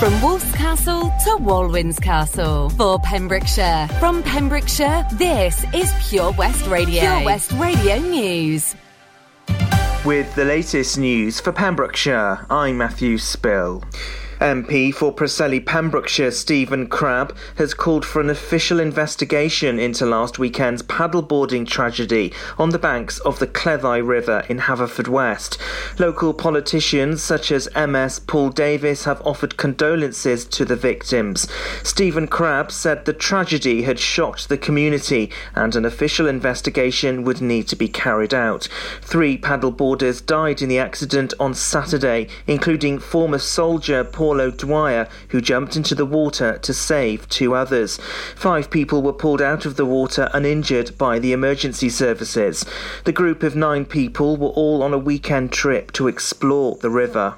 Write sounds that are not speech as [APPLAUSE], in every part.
From Wolf's Castle to Walwyn's Castle. For Pembrokeshire. From Pembrokeshire, this is Pure West Radio. Pure West Radio News. With the latest news for Pembrokeshire, I'm Matthew Spill. MP for Preseli Pembrokeshire Stephen Crabb has called for an official investigation into last weekend's paddleboarding tragedy on the banks of the Cleddau River in Haverfordwest. Local politicians such as MS Paul Davies have offered condolences to the victims. Stephen Crabb said the tragedy had shocked the community and an official investigation would need to be carried out. Three paddleboarders died in the accident on Saturday, including former soldier Paul Paul O'Dwyer, who jumped into the water to save two others. Five people were pulled out of the water uninjured by the emergency services. The group of nine people were all on a weekend trip to explore the river.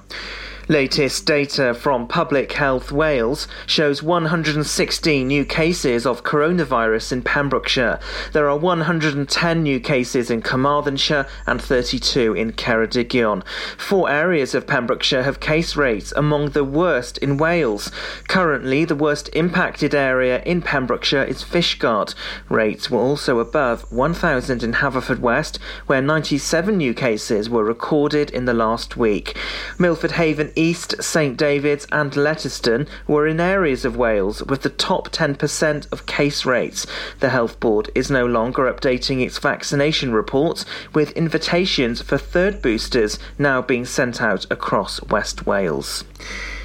Latest data from Public Health Wales shows 116 new cases of coronavirus in Pembrokeshire. There are 110 new cases in Carmarthenshire and 32 in Ceredigion. Four areas of Pembrokeshire have case rates among the worst in Wales. Currently, the worst impacted area in Pembrokeshire is Fishguard. Rates were also above 1,000 in Haverfordwest, where 97 new cases were recorded in the last week. Milford Haven East, St David's, and Letterston were in areas of Wales with the top 10% of case rates. The Health Board is no longer updating its vaccination reports, with invitations for third boosters now being sent out across West Wales.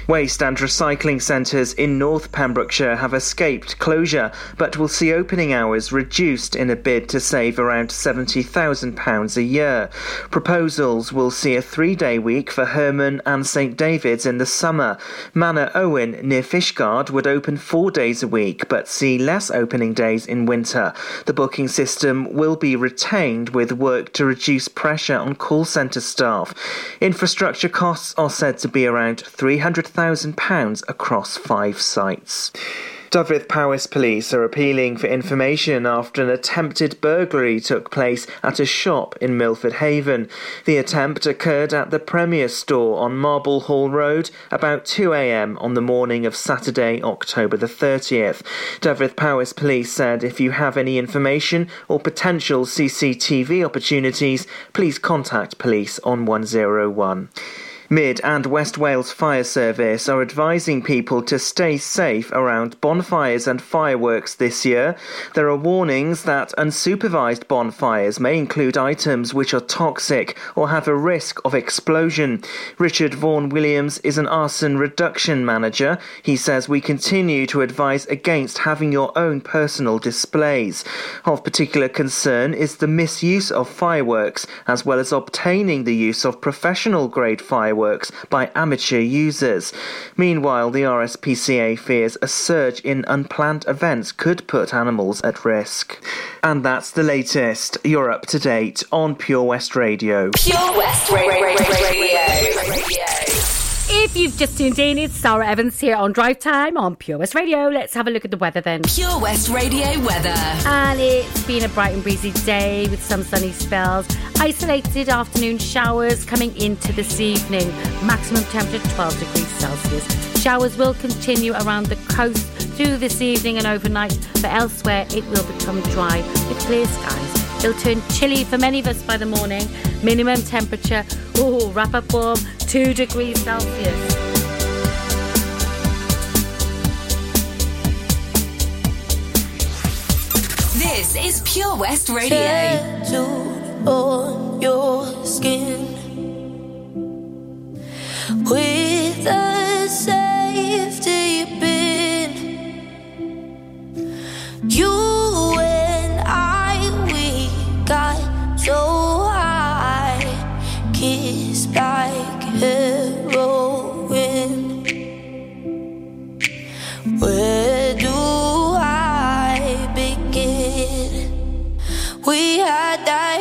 Waste and recycling centres in North Pembrokeshire have escaped closure, but will see opening hours reduced in a bid to save around £70,000 a year. Proposals will see a three day week for Herman and St David's in the summer. Manorowen near Fishguard would open four days a week, but see less opening days in winter. The booking system will be retained with work to reduce pressure on call centre staff. Infrastructure costs are said to be around 300,000 £1,000 across five sites. Dyfed-Powys police are appealing for information after an attempted burglary took place at a shop in Milford Haven. The attempt occurred at the Premier store on Marble Hall Road about 2am on the morning of Saturday, October the 30th. Dyfed-Powys police said if you have any information or potential CCTV opportunities, please contact police on 101. Mid and West Wales Fire Service are advising people to stay safe around bonfires and fireworks this year. There are warnings that unsupervised bonfires may include items which are toxic or have a risk of explosion. Richard Vaughan Williams is an arson reduction manager. He says we continue to advise against having your own personal displays. Of particular concern is the misuse of fireworks as well as obtaining the use of professional grade fireworks fireworks by amateur users. Meanwhile, the RSPCA fears a surge in unplanned events could put animals at risk. And that's the latest. You're up to date on Pure West Radio. Pure West Radio. Radio. Radio. If you've just tuned in, it's Sara Evans here on Drive Time on Pure West Radio. Let's have a look at the weather then. Pure West Radio weather. And it's been a bright and breezy day with some sunny spells. Isolated afternoon showers coming into this evening. Maximum temperature 12 degrees Celsius. Showers will continue around the coast through this evening and overnight, but elsewhere it will become dry with clear skies. It'll turn chilly for many of us by the morning. Minimum temperature, oh, wrap up warm, 2 degrees Celsius. This is Pure West Radio. Tattooed on your skin with a safety pin. You and I, we got so high, kissed like heroin. Where do I begin? We had that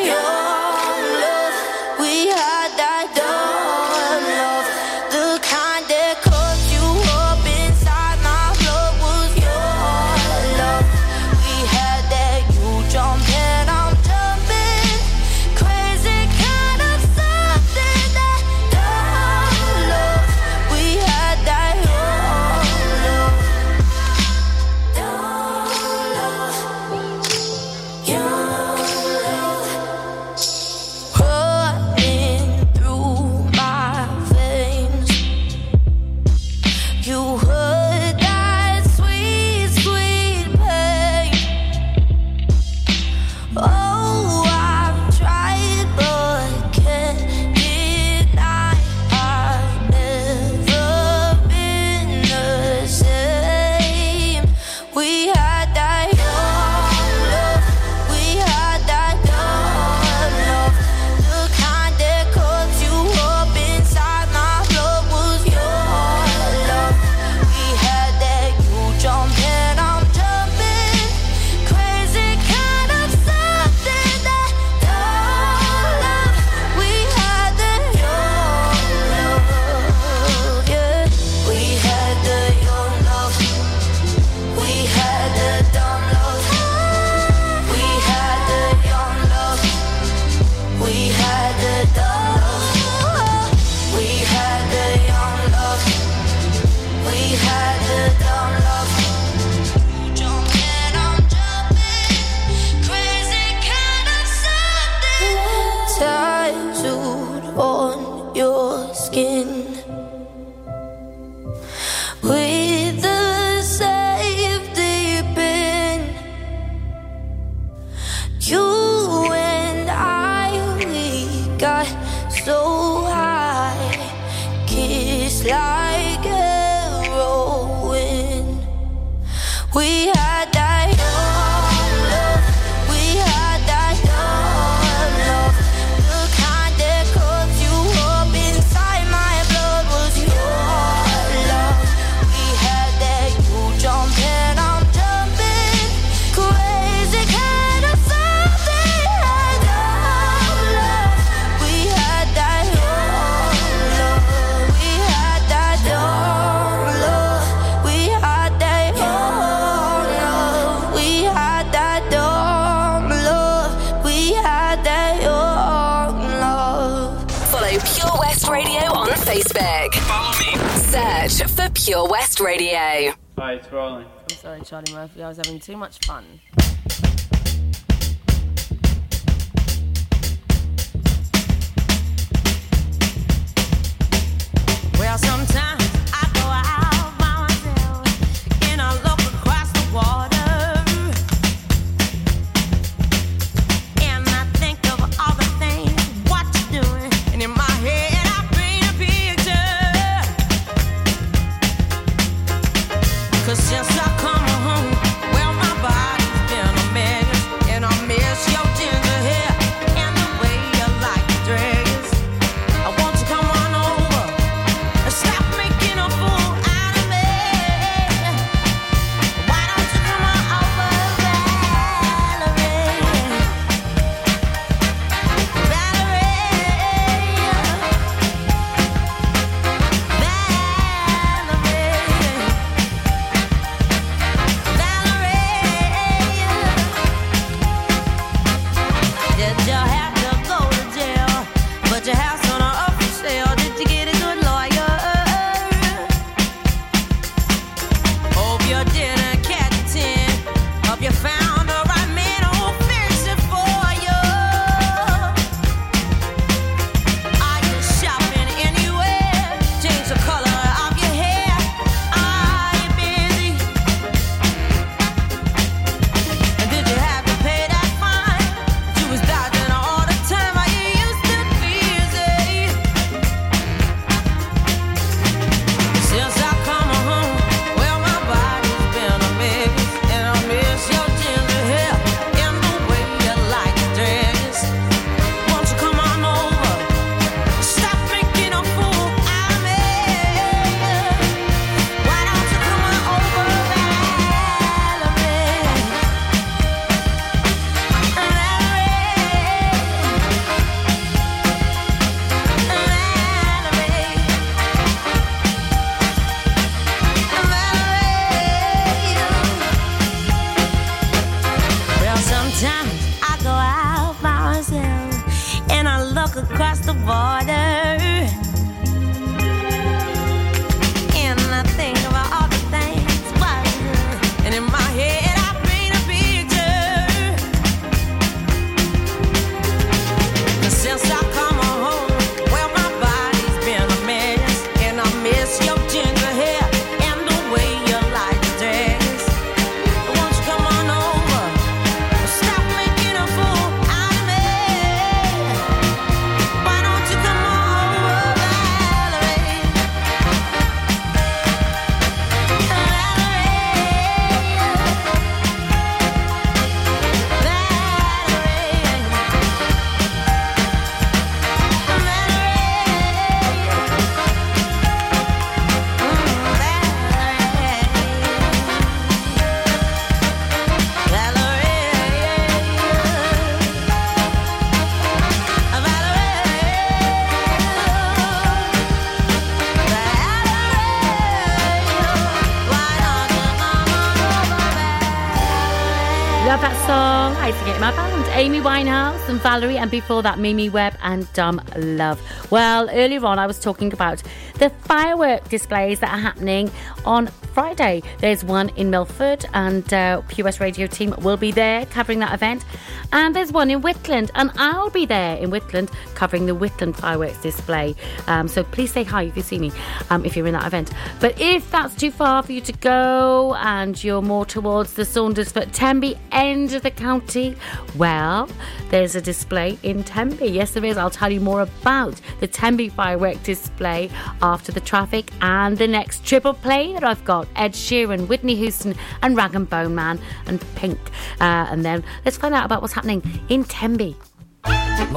too much fun. and Valerie, and before that, Mimi Webb and Dumb Love. Well, earlier on, I was talking about the firework displays that are happening on Friday. There's one in Milford, and uh, US Radio team will be there covering that event. And there's one in Whitland, and I'll be there in Whitland covering the Whitland fireworks display. Um, so please say hi if you see me, um, if you're in that event. But if that's too far for you to go and you're more towards the Saundersfoot Tenby end of the county, well, there's a display in Tenby. Yes, there is. I'll tell you more about the Tenby firework display after the traffic and the next triple play that I've got Ed Sheeran, Whitney Houston, and Rag and Bone Man and Pink. Uh, and then let's find out about what's happening in Tenby.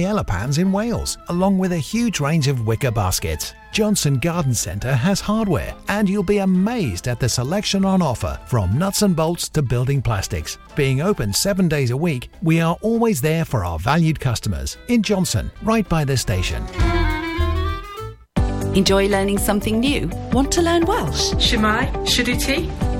paella pans in Wales, along with a huge range of wicker baskets. Johnston Garden Centre has hardware, and you'll be amazed at the selection on offer from nuts and bolts to building plastics. Being open seven days a week, we are always there for our valued customers in Johnston, right by the station. Enjoy learning something new? Want to learn Welsh? Shemai, Shuduti.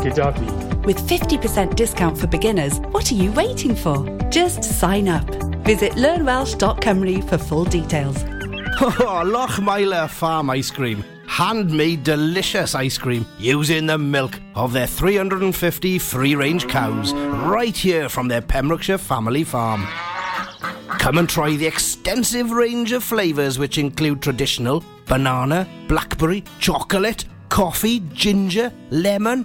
gyda fi. With 50% discount for beginners, what are you waiting for? Just sign up. Visit learnwelsh.com for full details. [LAUGHS] Oh, Lochmeyler Farm Ice Cream. Handmade delicious ice cream using the milk of their 350 free range cows right here from their Pembrokeshire family farm. Come and try the extensive range of flavours which include traditional, banana, blackberry, chocolate, coffee, ginger, lemon,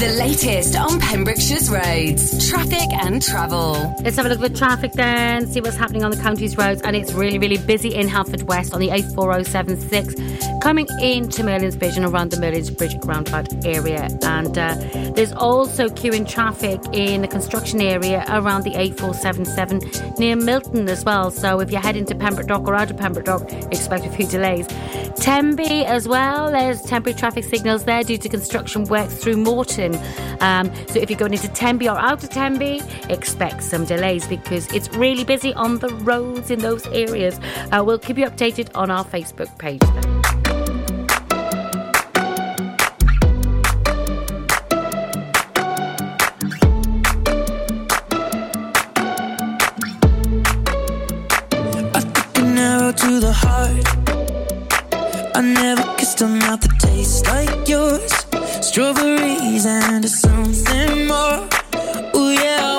The latest on Pembrokeshire's roads, traffic and travel. Let's have a look at the traffic then, see what's happening on the county's roads. And it's really, really busy in Haverfordwest on the A4076, coming into Merlin's Bridge and around the Merlin's Bridge roundabout area. And uh, there's also queuing traffic in the construction area around the A477 near Milton as well. So if you're heading to Pembroke Dock or out of Pembroke Dock, expect a few delays. Tenby as well, there's temporary traffic signals there due to construction works through Moreton. Um, so if you're going into Tenby or out of Tenby, expect some delays because it's really busy on the roads in those areas. Uh, we'll keep you updated on our Facebook page. To the heart. I never kissed a mouth that tastes like yours. Strawberries and something more. Ooh, yeah,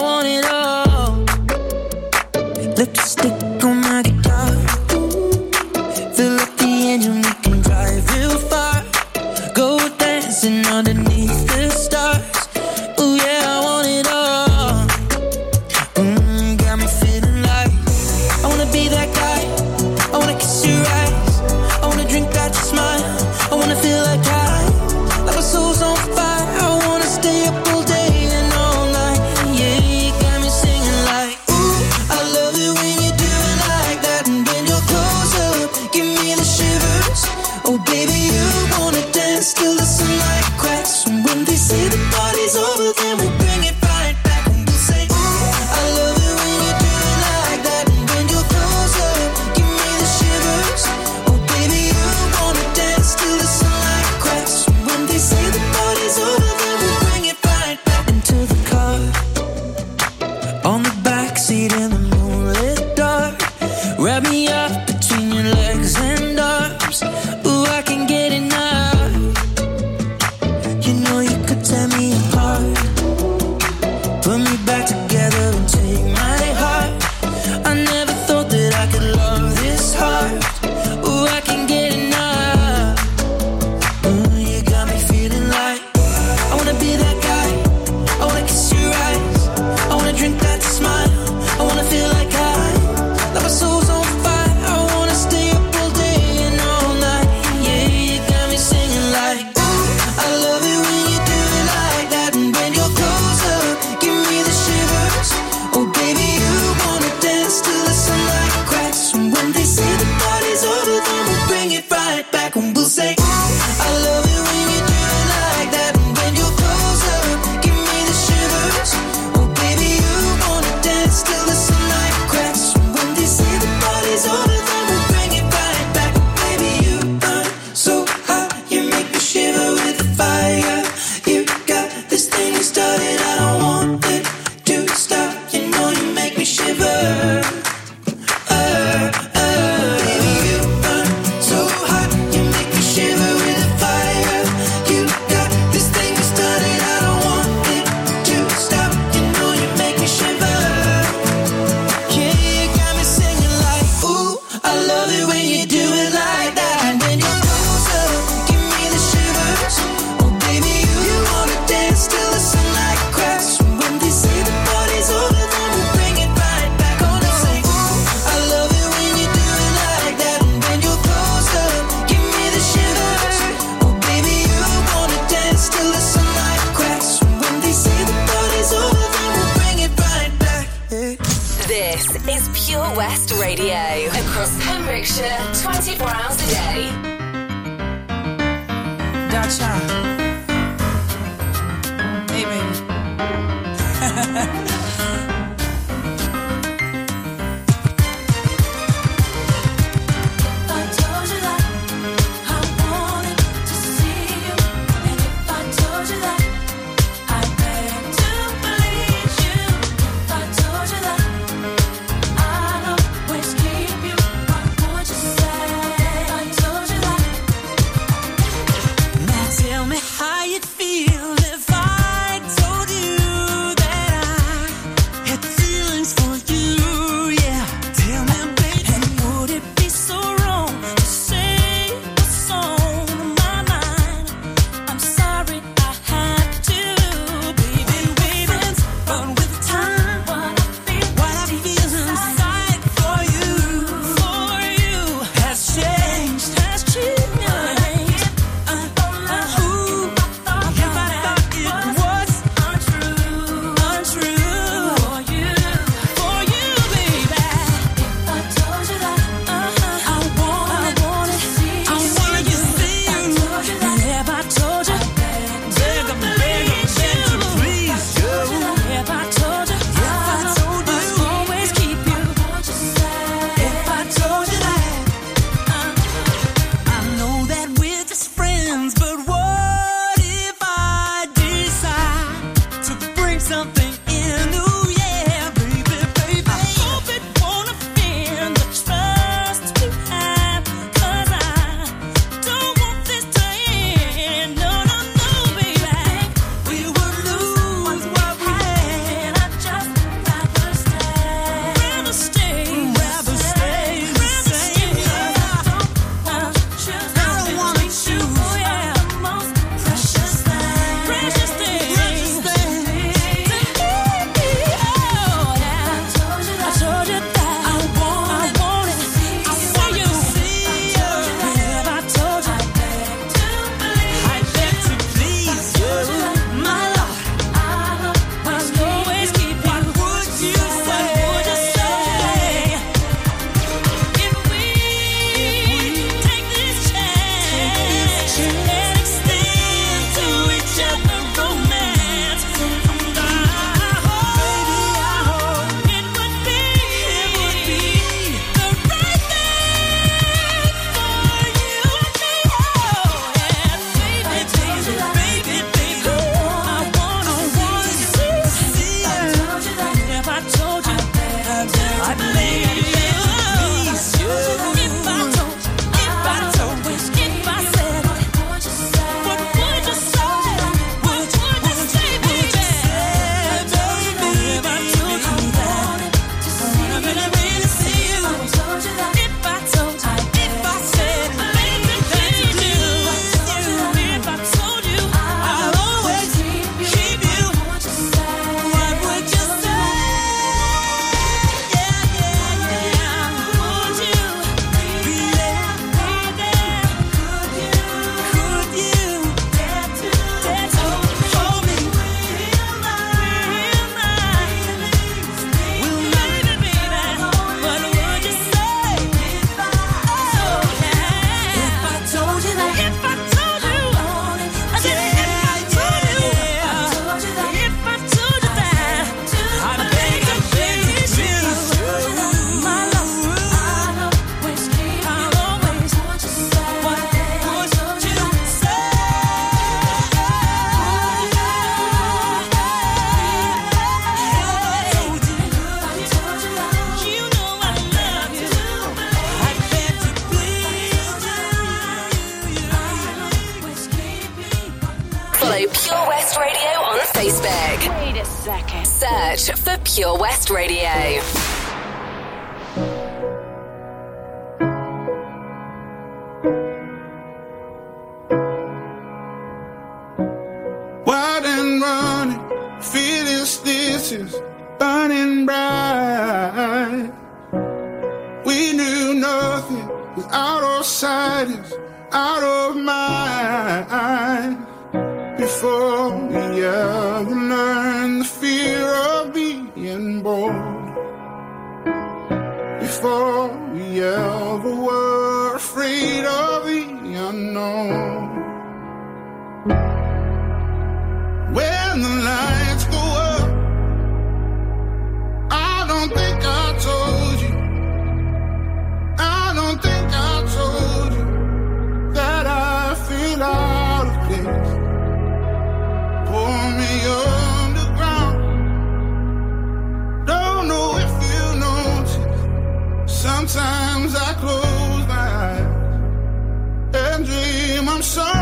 dream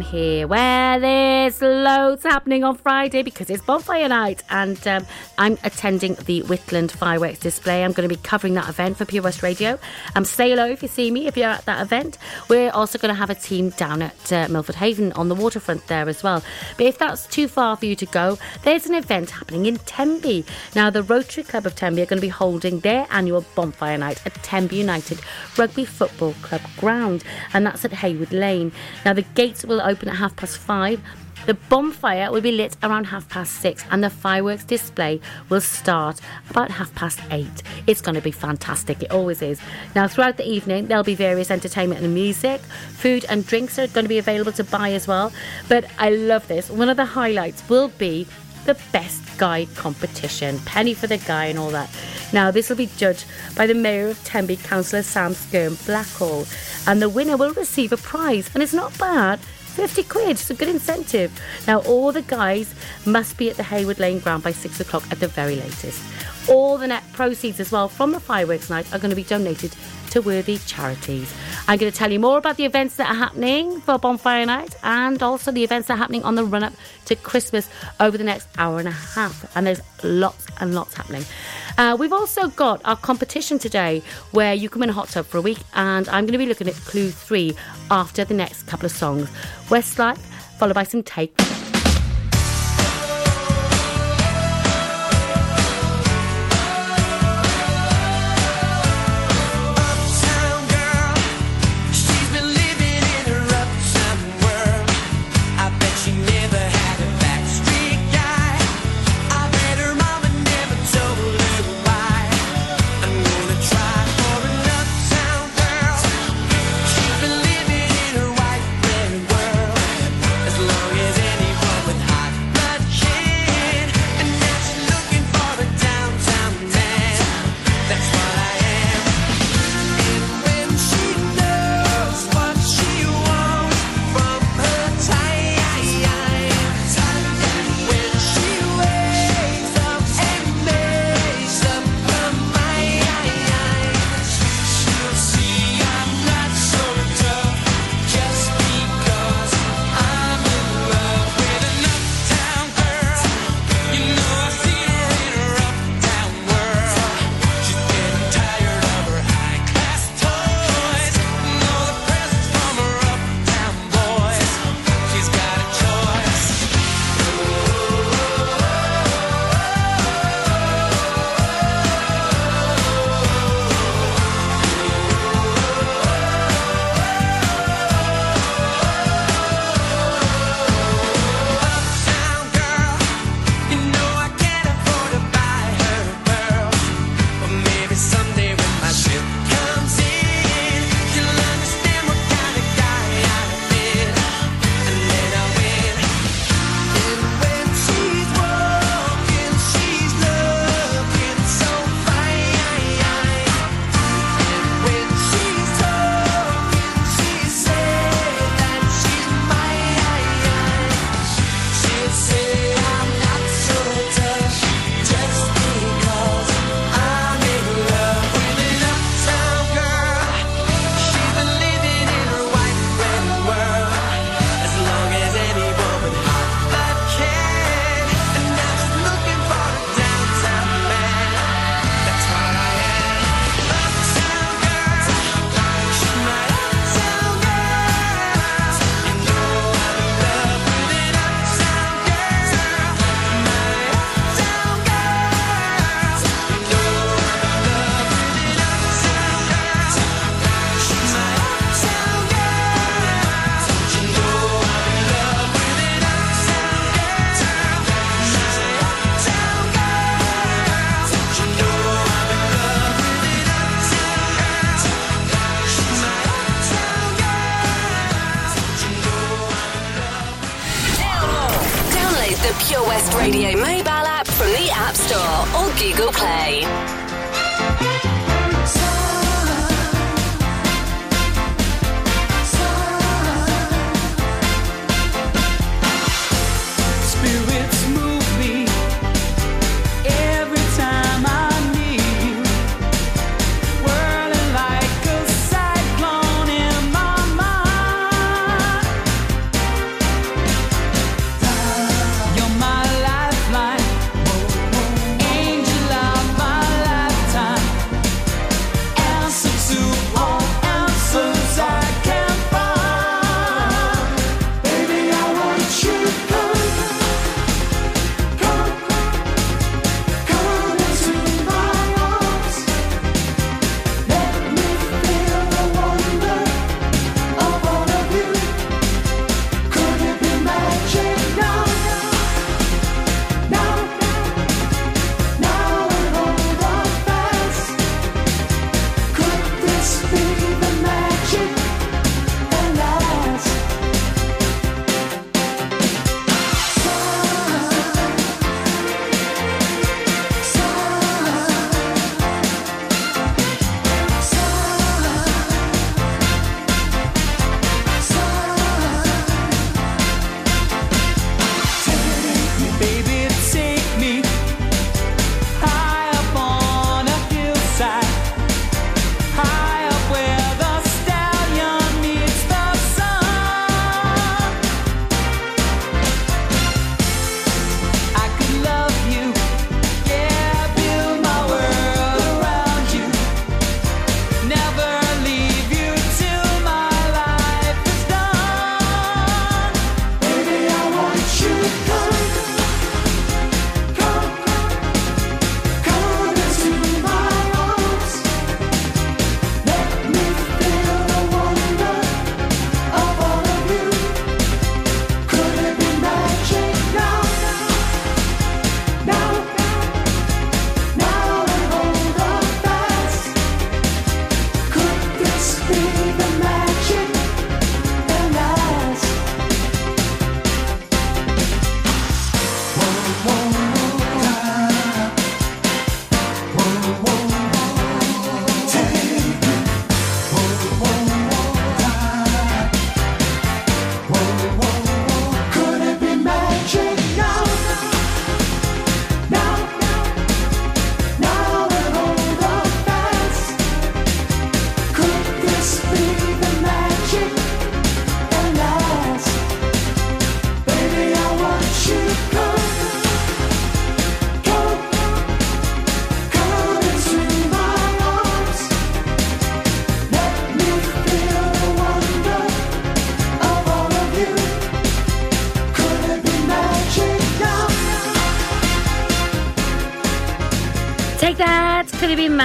here where there's loads happening on Friday because it's bonfire night and um, I'm attending the Whitland fireworks display. I'm going to be covering that event for Pure West Radio. Um, say hello if you see me if you're at that event. We're also going to have a team down at uh, Milford Haven on the waterfront there as well. But if that's too far for you to go, there's an event happening in Tenby. Now the Rotary Club of Tenby are going to be holding their annual bonfire night at Tenby United Rugby Football Club ground and that's at Heywood Lane. Now the gates will open at half past five. The bonfire will be lit around half past six, and the fireworks display will start about half past eight. It's going to be fantastic, it always is. Now, throughout the evening, there'll be various entertainment and music. Food and drinks are going to be available to buy as well. But I love this. One of the highlights will be the best guy competition, penny for the guy, and all that. Now, this will be judged by the Mayor of Tenby, Councillor Sam Skirm Blackhall, and the winner will receive a prize, and it's not bad. 50 quid, it's a good incentive. Now, all the guys must be at the Heywood Lane ground by six o'clock at the very latest. All the net proceeds as well from the fireworks night are going to be donated to worthy charities. I'm going to tell you more about the events that are happening for Bonfire Night and also the events that are happening on the run up to Christmas over the next hour and a half. And there's lots and lots happening. Uh, we've also got our competition today where you can win a hot tub for a week. And I'm going to be looking at clue three after the next couple of songs Westlife, followed by some take.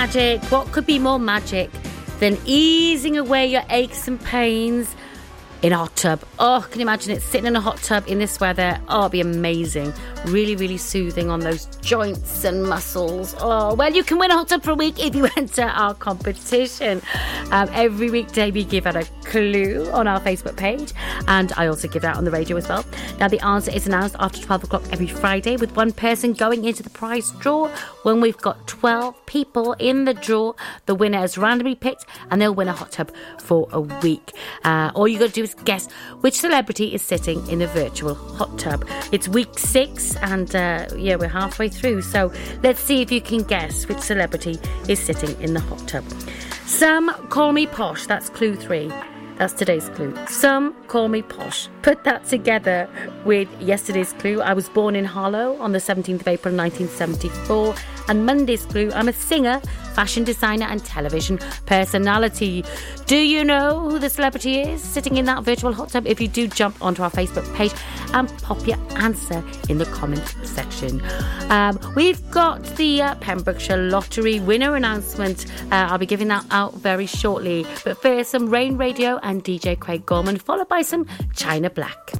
Magic? What could be more magic than easing away your aches and pains in a hot tub? Oh, can you imagine it sitting in a hot tub in this weather? Oh, it'd be amazing. Really, really soothing on those joints and muscles. Oh, well, you can win a hot tub for a week if you [LAUGHS] enter our competition. Um, every weekday, we give out a clue on our Facebook page, and I also give out on the radio as well. Now, the answer is announced after 12 o'clock every Friday, with one person going into the prize draw. When we've got 12 people in the draw, the winner is randomly picked, and they'll win a hot tub for a week. Uh, all you got to do is guess which celebrity is sitting in a virtual hot tub. It's week six, and uh, yeah, we're halfway through. So let's see if you can guess which celebrity is sitting in the hot tub. Some call me posh. That's clue three. That's today's clue. Some call me posh. Put that together with yesterday's clue. I was born in Harlow on the 17th of April 1974. And Monday's clue, I'm a singer, fashion designer, and television personality. Do you know who the celebrity is sitting in that virtual hot tub? If you do, jump onto our Facebook page and pop your answer in the comment section. Um, we've got the uh, Pembrokeshire Lottery winner announcement. Uh, I'll be giving that out very shortly. But first, some Rain Radio and DJ Craig Gorman, followed by some China Black.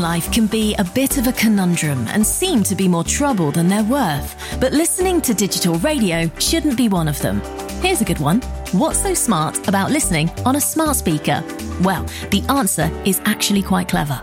Life can be a bit of a conundrum and seem to be more trouble than they're worth. But listening to digital radio shouldn't be one of them. Here's a good one. What's so smart about listening on a smart speaker? Well, the answer is actually quite clever.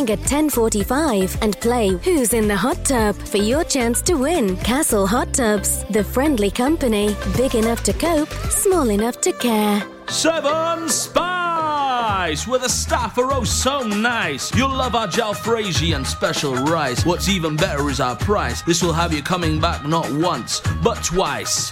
at 10:45 and play Who's in the Hot Tub for your chance to win. Castle Hot Tubs, the friendly company, big enough to cope, small enough to care. Seven Spice, where the staff are oh so nice. You'll love our jalfrezi and special rice. What's even better is our price. This will have you coming back not once, but twice.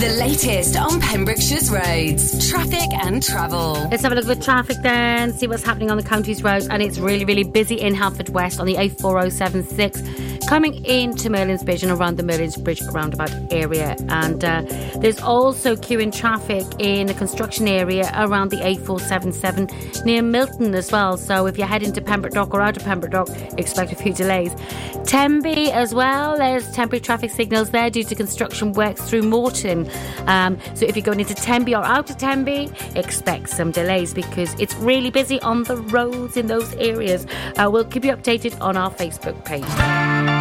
The latest on Pembrokeshire's roads, traffic and travel. Let's have a look at the traffic then, see what's happening on the county's roads. And it's really, really busy in Haverfordwest on the A4076, coming into Merlin's Bridge and around the Merlin's Bridge roundabout area. And uh, there's also queuing traffic in the construction area around the A477 near Milton as well. So if you're heading to Pembroke Dock or out of Pembroke Dock, expect a few delays. Tenby as well, there's temporary traffic signals there due to construction works through Moreton. Um, so if you're going into Tenby or out of Tenby, expect some delays because it's really busy on the roads in those areas. Uh, we'll keep you updated on our Facebook page.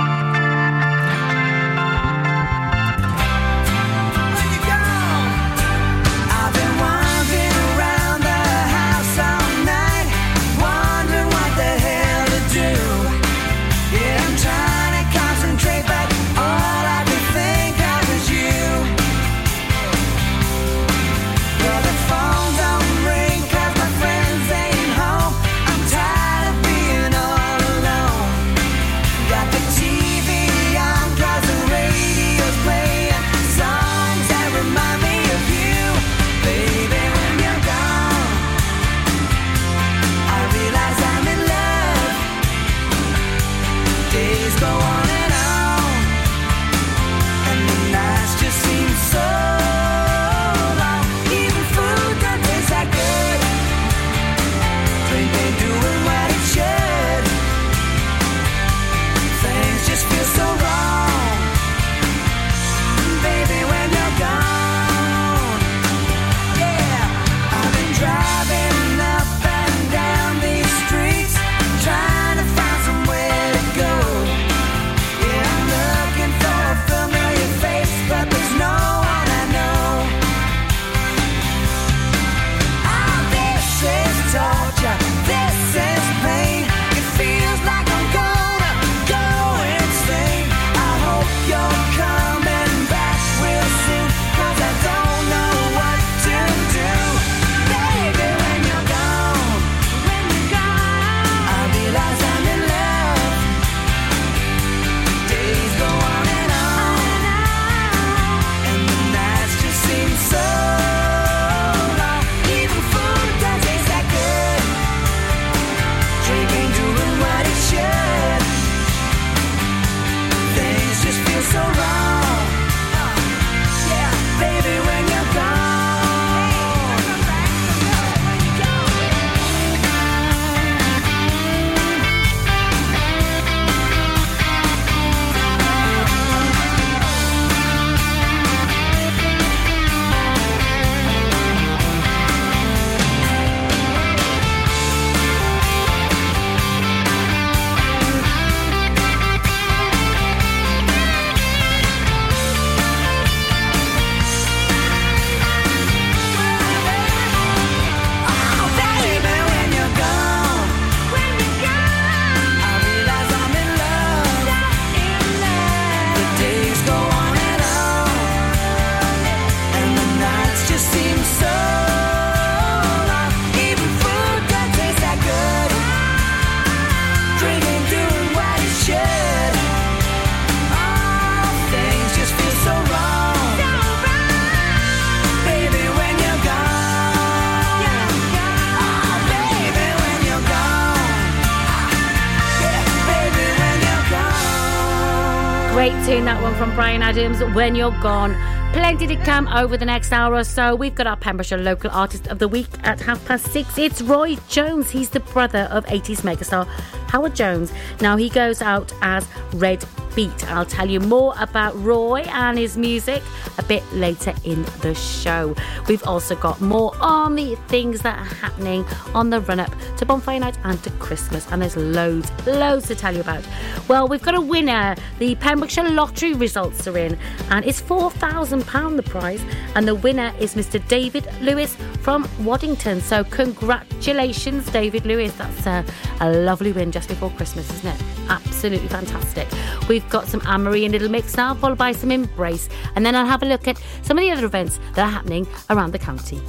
Tune, that one from Bryan Adams, When You're Gone. Plenty to come over the next hour or so. We've got our Pembrokeshire Local Artist of the Week at half past six. It's Roy Jones. He's the brother of 80s megastar Howard Jones. Now he goes out as Red Beat. I'll tell you more about Roy and his music a bit later in the show. We've also got more on the things that are happening on the run up to Bonfire Night and to Christmas, and there's loads, loads to tell you about. Well, we've got a winner. The Pembrokeshire lottery results are in, and it's £4,000 the prize, and the winner is Mr. David Lewis from Waddington. So, congratulations, David Lewis. That's a, a lovely win just before Christmas, isn't it? Absolutely fantastic. We've got some Anne-Marie and Little Mix now, followed by some Embrace, and then I'll have a look at some of the other events that are happening around the county.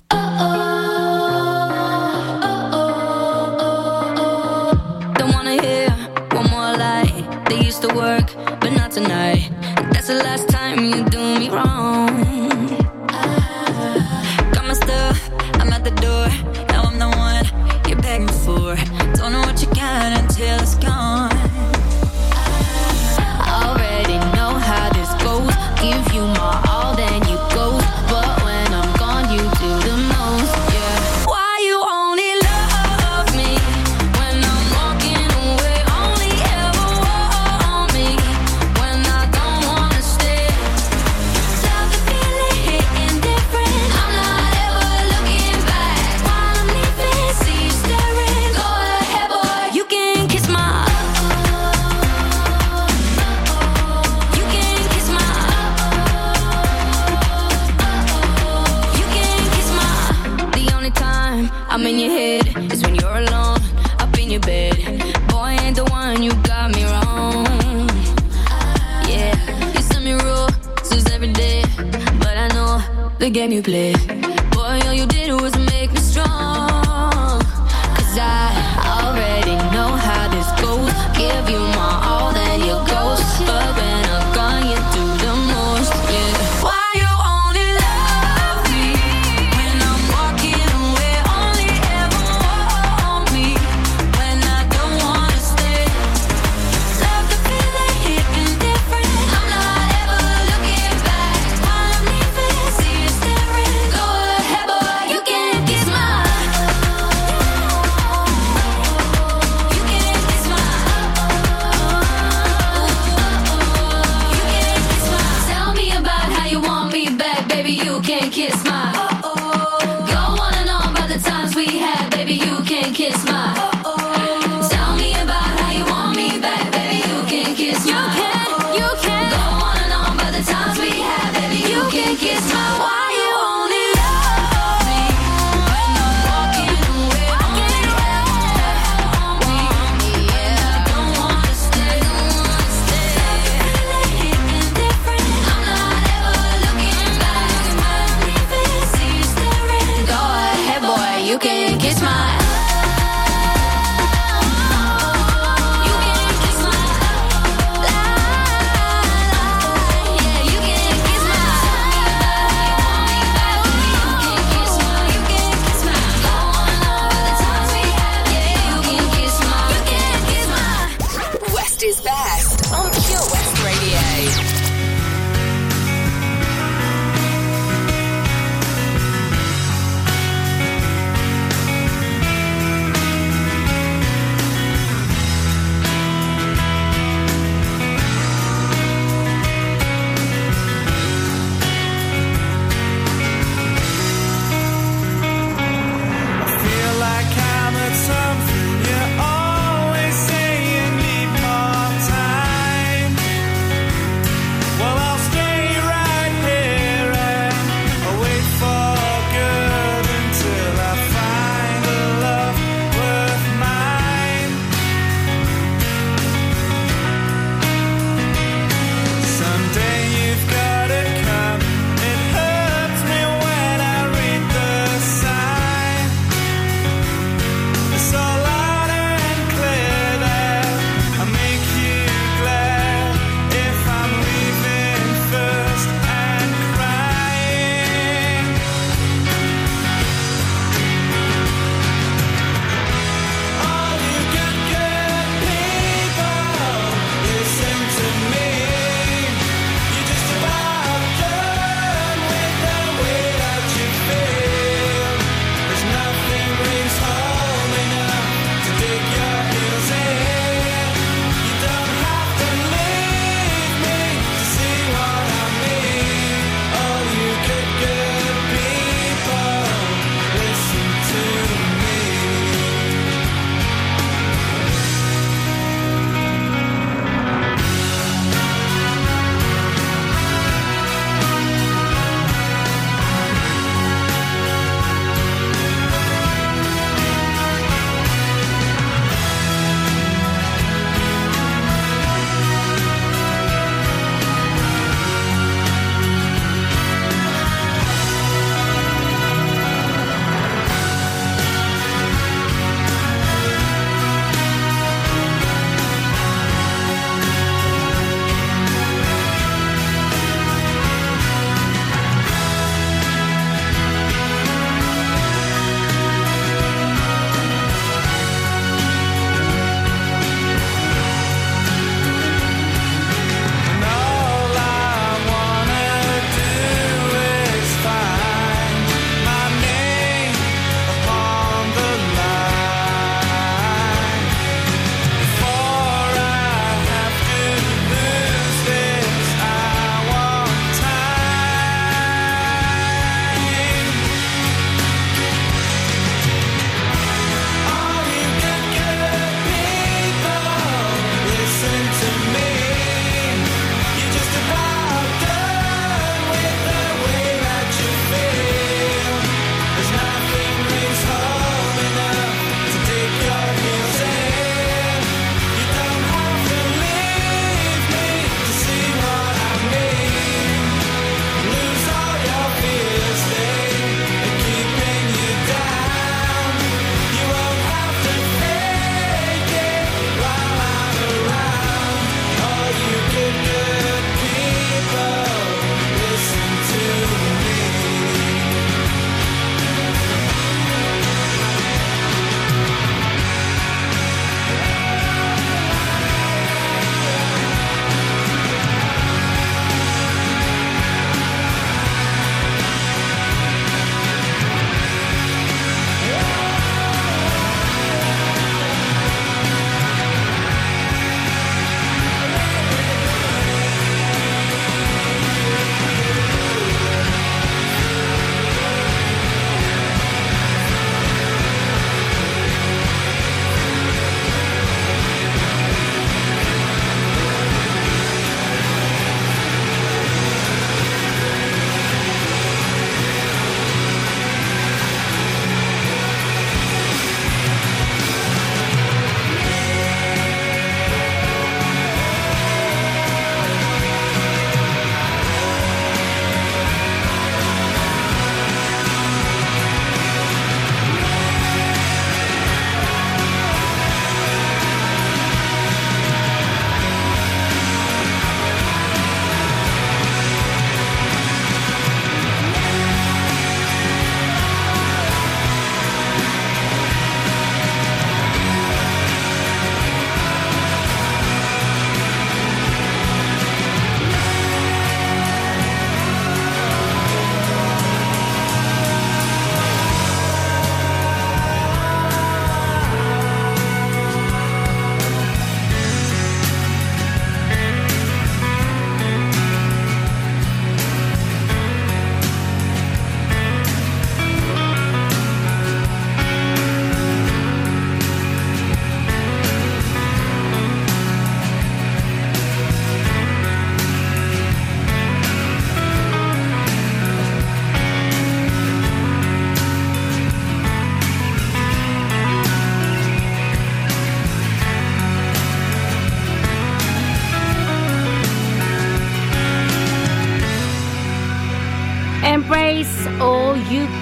Don't wanna hear one more lie. They used to work, but not tonight. The last time you do me wrong. Ah, got my stuff, I'm at the door. Now I'm the one you're begging for. Don't know what you got until it's gone. Game you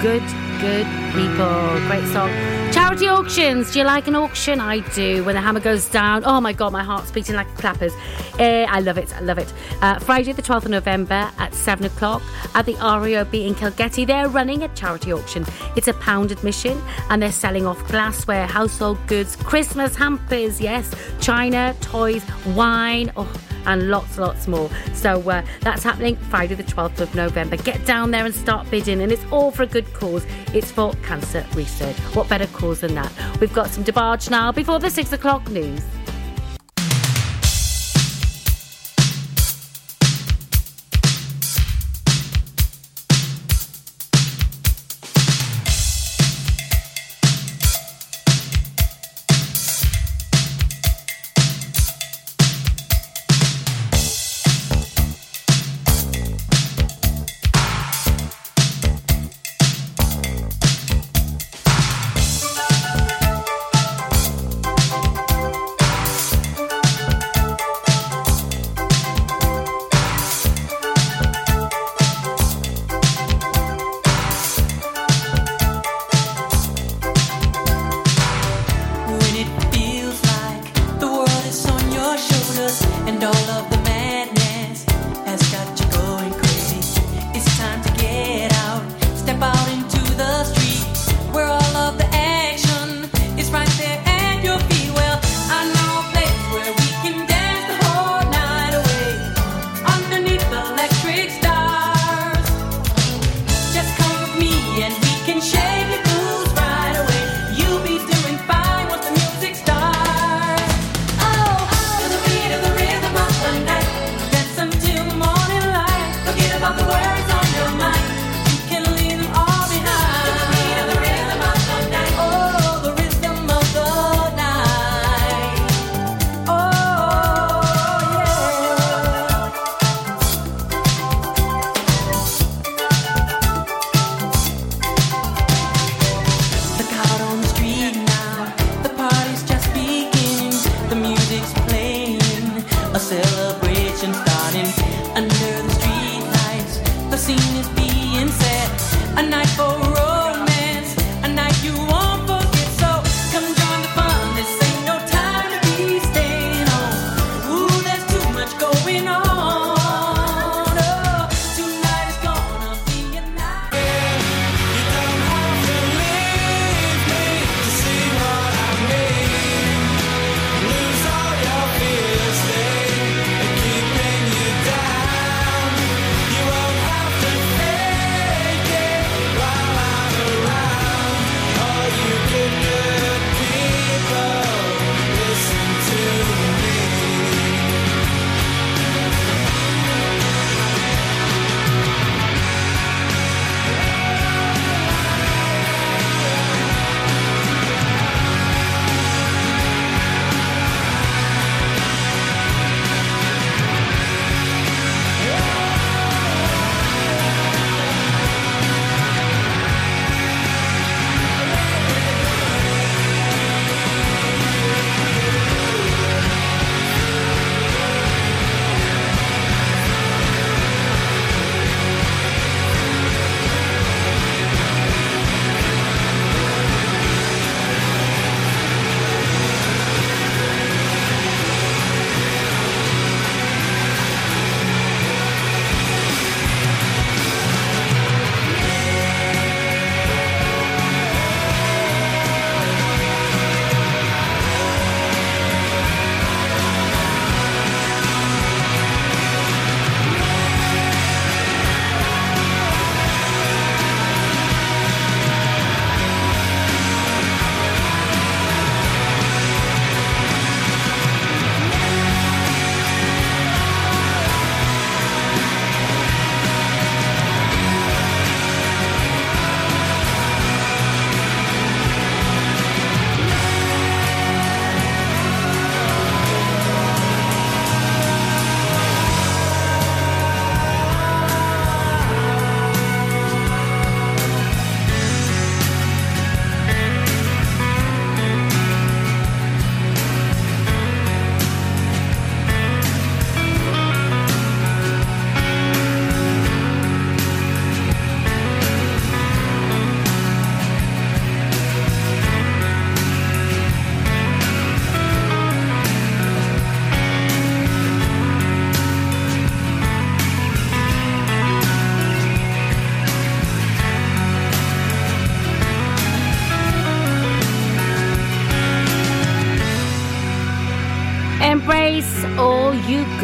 good, good people. Great song. Charity auctions. Do you like an auction? I do. When the hammer goes down, oh my god, my heart's beating like clappers. Uh, I love it. I love it. Uh, Friday, the 12th of November at 7 o'clock at the RAOB in Kilgetty. They're running a charity auction. It's a pound admission and they're selling off glassware, household goods, Christmas hampers, yes, china, toys, wine. Oh, and lots, lots more. So uh, that's happening Friday, the 12th of November. Get down there and start bidding, and it's all for a good cause. It's for cancer research. What better cause than that? We've got some DeBarge now before the six o'clock news. music's playing, a celebration starting.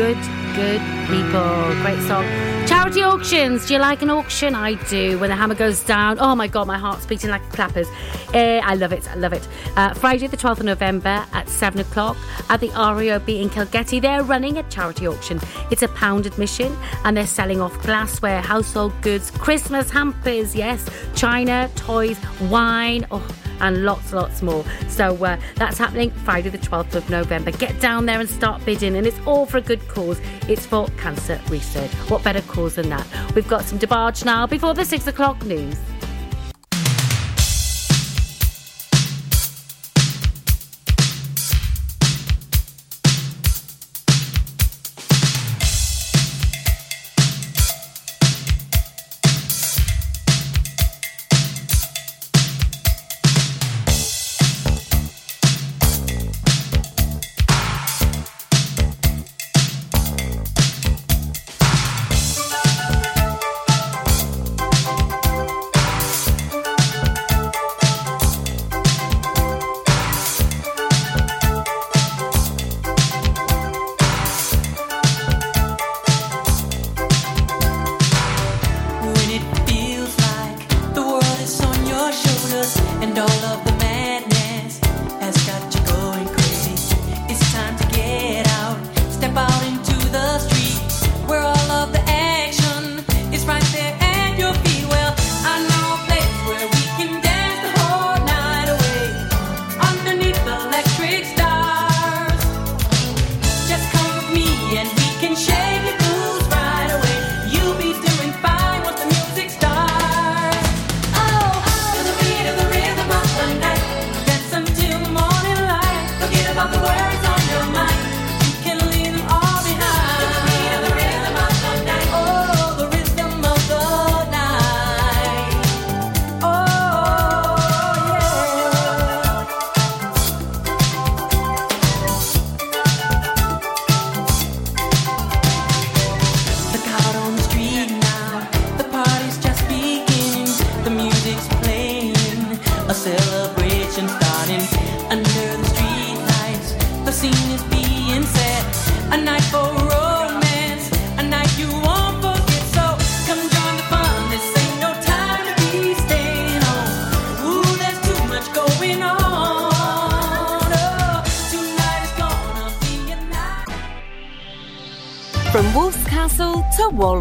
Good, good people. Great song. Charity auctions. Do you like an auction? I do. When the hammer goes down, oh my god, my heart's beating like clappers. Uh, I love it. I love it. Uh, Friday, the 12th of November at 7 o'clock at the RAOB in Kilgetty. They're running a charity auction. It's a pound admission and they're selling off glassware, household goods, Christmas hampers, yes, china, toys, wine. Oh, and lots, lots more. So uh, that's happening Friday, the 12th of November. Get down there and start bidding, and it's all for a good cause. It's for cancer research. What better cause than that? We've got some DeBarge now before the six o'clock news.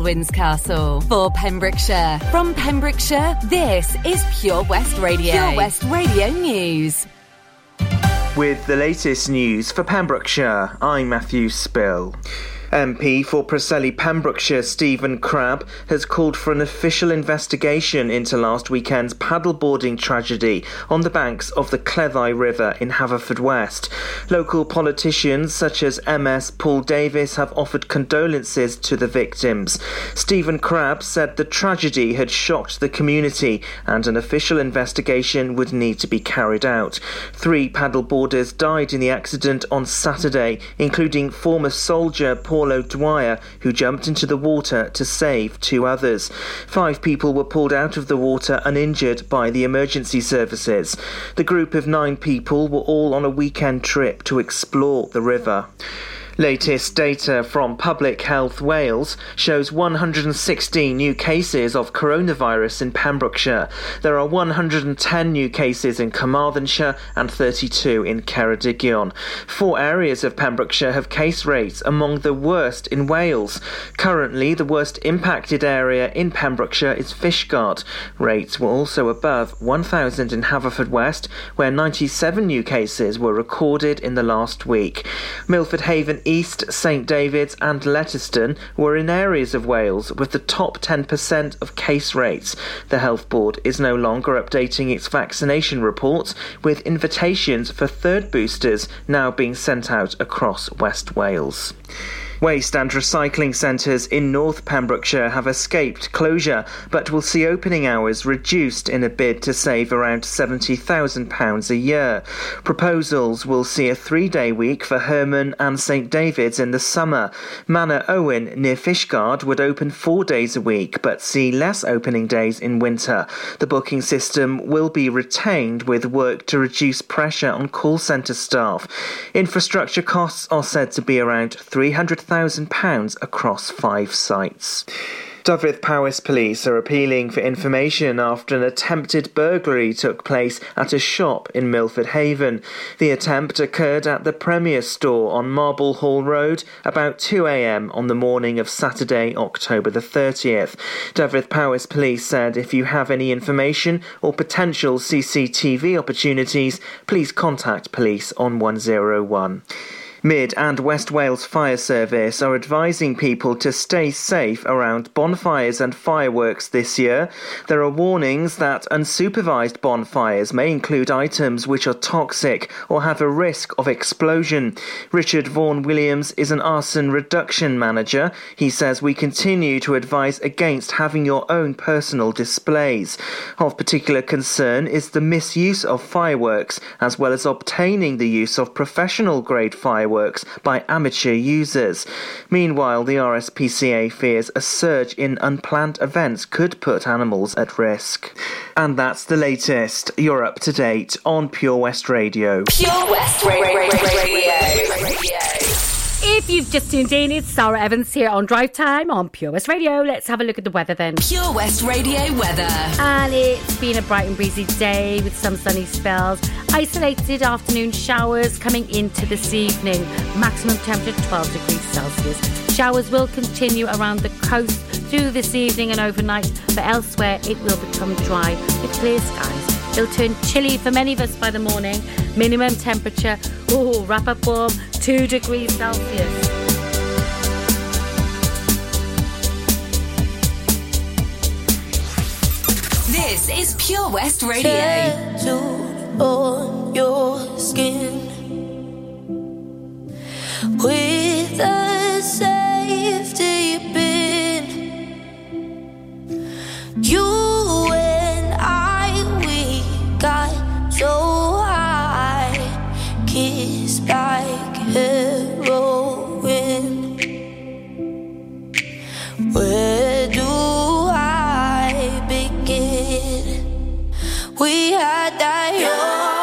To Castle for Pembrokeshire. From Pembrokeshire, this is Pure West Radio. Pure West Radio News. With the latest news for Pembrokeshire, I'm Matthew Spill. MP for Preseli Pembrokeshire Stephen Crabb has called for an official investigation into last weekend's paddleboarding tragedy on the banks of the Cleddau River in Haverfordwest. Local politicians such as MS Paul Davies have offered condolences to the victims. Stephen Crabb said the tragedy had shocked the community and an official investigation would need to be carried out. Three paddleboarders died in the accident on Saturday, including former soldier Paul O'Dwyer, who jumped into the water to save two others. Five people were pulled out of the water uninjured by the emergency services. The group of nine people were all on a weekend trip to explore the river. Latest data from Public Health Wales shows 116 new cases of coronavirus in Pembrokeshire. There are 110 new cases in Carmarthenshire and 32 in Ceredigion. Four areas of Pembrokeshire have case rates among the worst in Wales. Currently, the worst impacted area in Pembrokeshire is Fishguard. Rates were also above 1,000 in Haverfordwest, where 97 new cases were recorded in the last week. Milford Haven East, St David's, and Letterston were in areas of Wales with the top 10% of case rates. The Health Board is no longer updating its vaccination reports, with invitations for third boosters now being sent out across West Wales. Waste and recycling centres in North Pembrokeshire have escaped closure, but will see opening hours reduced in a bid to save around £70,000 a year. Proposals will see a three day week for Hermon and St David's in the summer. Manorowen near Fishguard would open four days a week, but see less opening days in winter. The booking system will be retained with work to reduce pressure on call centre staff. Infrastructure costs are said to be around £300,000 £1,000 across five sites. Dyfed Powys Police are appealing for information after an attempted burglary took place at a shop in Milford Haven. The attempt occurred at the Premier store on Marble Hall Road about 2am on the morning of Saturday, October the 30th. Dyfed Powys Police said if you have any information or potential CCTV opportunities, please contact police on 101. Mid and West Wales Fire Service are advising people to stay safe around bonfires and fireworks this year. There are warnings that unsupervised bonfires may include items which are toxic or have a risk of explosion. Richard Vaughan Williams is an arson reduction manager. He says we continue to advise against having your own personal displays. Of particular concern is the misuse of fireworks as well as obtaining the use of professional grade fireworks by amateur users. Meanwhile, the RSPCA fears a surge in unplanned events could put animals at risk. And that's the latest. You're up to date on Pure West Radio. Pure West Radio. If you've just tuned in, it's Sara Evans here on Drive Time on Pure West Radio. Let's have a look at the weather then. Pure West Radio weather. And it's been a bright and breezy day with some sunny spells. Isolated afternoon showers coming into this evening. Maximum temperature 12 degrees Celsius. Showers will continue around the coast through this evening and overnight, but elsewhere it will become dry with clear skies. It'll turn chilly for many of us by the morning. Minimum temperature, oh, wrap up warm, 2 degrees Celsius. This is Pure West Radio. Tattooed on your skin with a safety pin. You like heroin. Where do I begin? We had that young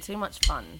Too much fun.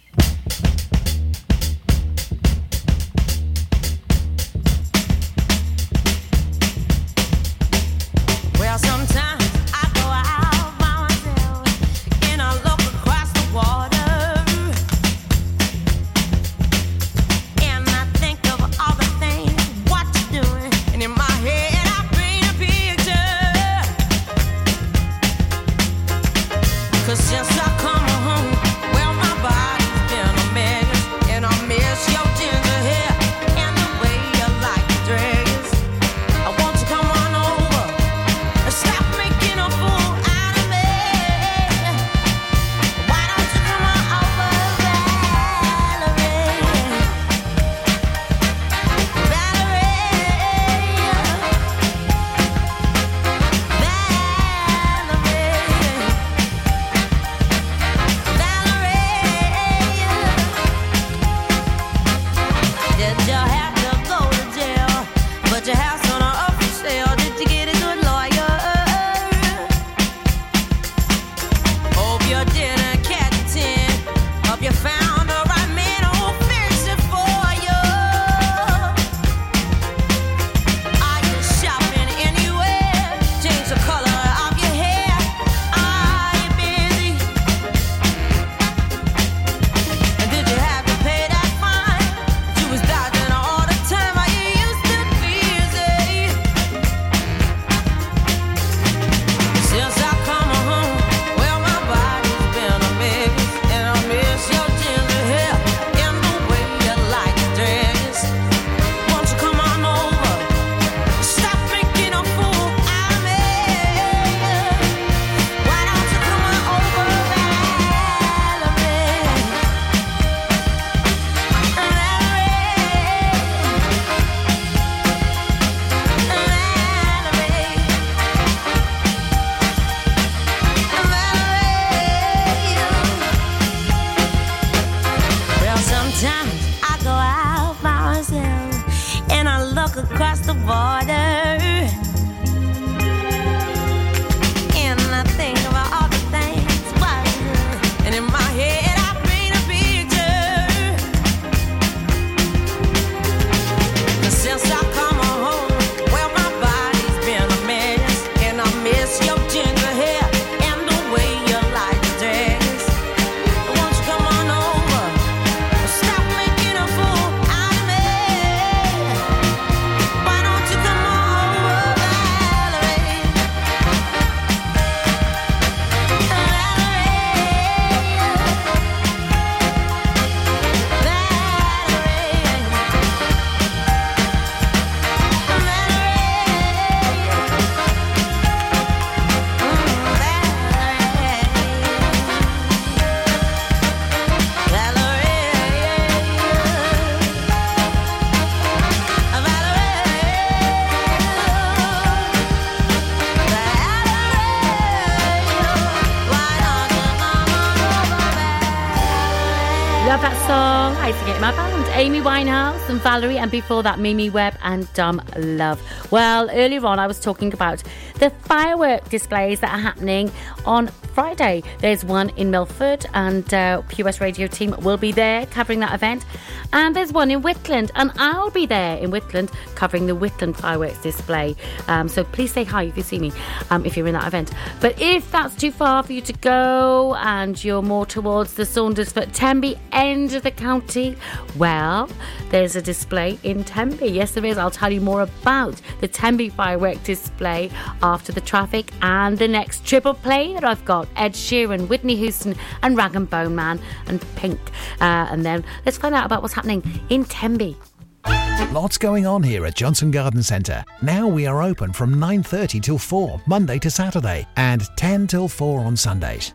And Valerie, and before that, Mimi Webb and Dumb Love. Well, earlier on, I was talking about the firework displays that are happening on Friday. There's one in Milford, and uh, POS Radio team will be there covering that event. And there's one in Whitland, and I'll be there in Whitland covering the Whitland fireworks display. Um, so please say hi if you see me, um, if you're in that event. But if that's too far for you to go and you're more towards the Saundersfoot Tenby end of the county, well, there's a display in Tenby. Yes, there is. I'll tell you more about the Tenby firework display after the traffic and the next triple play that I've got Ed Sheeran, Whitney Houston, and Rag and Bone Man and Pink. Uh, and then let's find out about what's happening in Tenby. Lots going on here at Johnston Garden Centre. Now we are open from 9:30 till 4 Monday to Saturday and 10 till 4 on Sundays.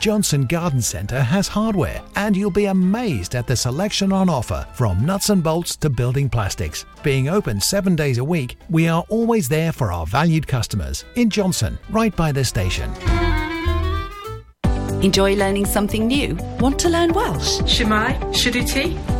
Johnston Garden Centre has hardware, and you'll be amazed at the selection on offer from nuts and bolts to building plastics. Being open seven days a week, we are always there for our valued customers in Johnston, right by the station. Enjoy learning something new? Want to learn Welsh? Shemai, Shuduti.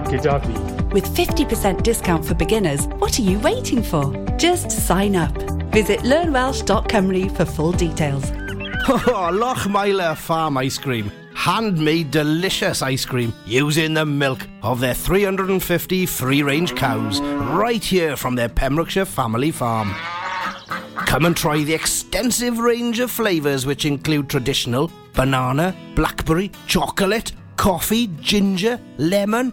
gyda fi. With 50% discount for beginners, what are you waiting for? Just sign up. Visit learnwelsh.com for full details. [LAUGHS] Oh, Lochmeyler Farm Ice Cream. Handmade delicious ice cream using the milk of their 350 free range cows right here from their Pembrokeshire family farm. Come and try the extensive range of flavours which include traditional banana, blackberry, chocolate, coffee, ginger, lemon,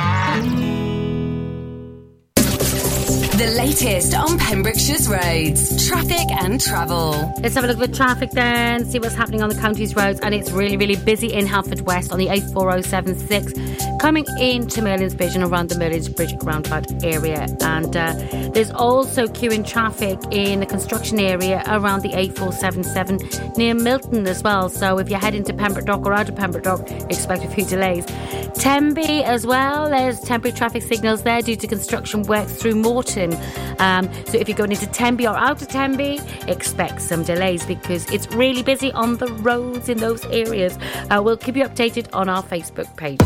The latest on Pembrokeshire's roads, traffic and travel. Let's have a look at the traffic then, see what's happening on the county's roads. And it's really, really busy in Haverfordwest on the A4076, coming into Merlin's Bridge and around the Merlin's Bridge roundabout area. And uh, there's also queuing traffic in the construction area around the A477 near Milton as well. So if you're heading to Pembroke Dock or out of Pembroke Dock, expect a few delays. Tenby as well, there's temporary traffic signals there due to construction works through Moreton. Um, so if you're going into Tenby or out of Tenby, expect some delays because it's really busy on the roads in those areas. Uh, we'll keep you updated on our Facebook page.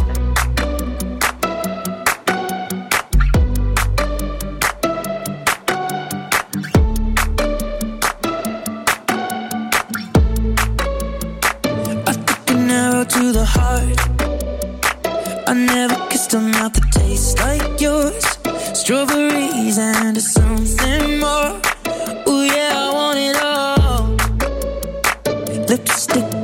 to the heart. I never kissed a mouth that tastes like yours. Strawberries and something more. Ooh, yeah, I want it all. Lipstick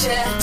Pembrokeshire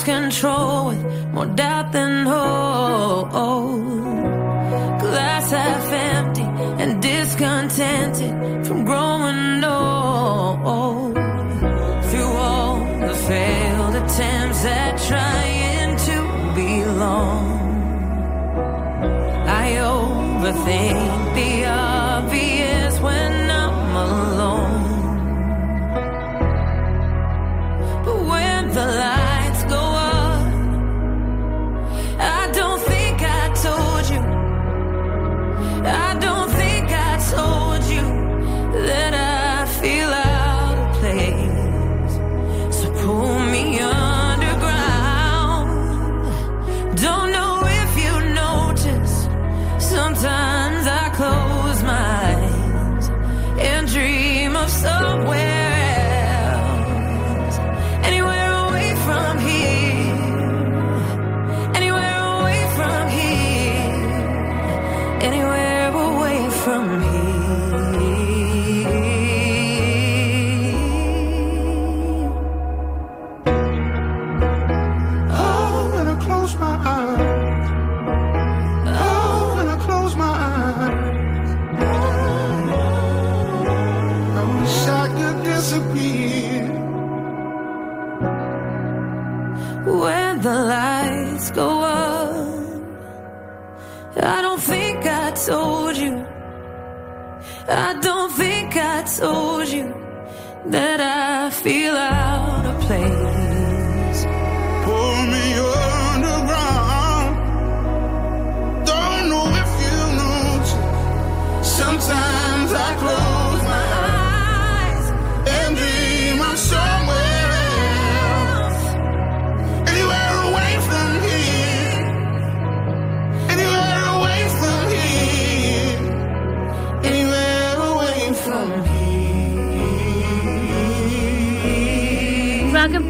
lost control with more doubt than hope. Glass half empty and discontented from growing old. Through all the failed attempts at trying to belong, I overthink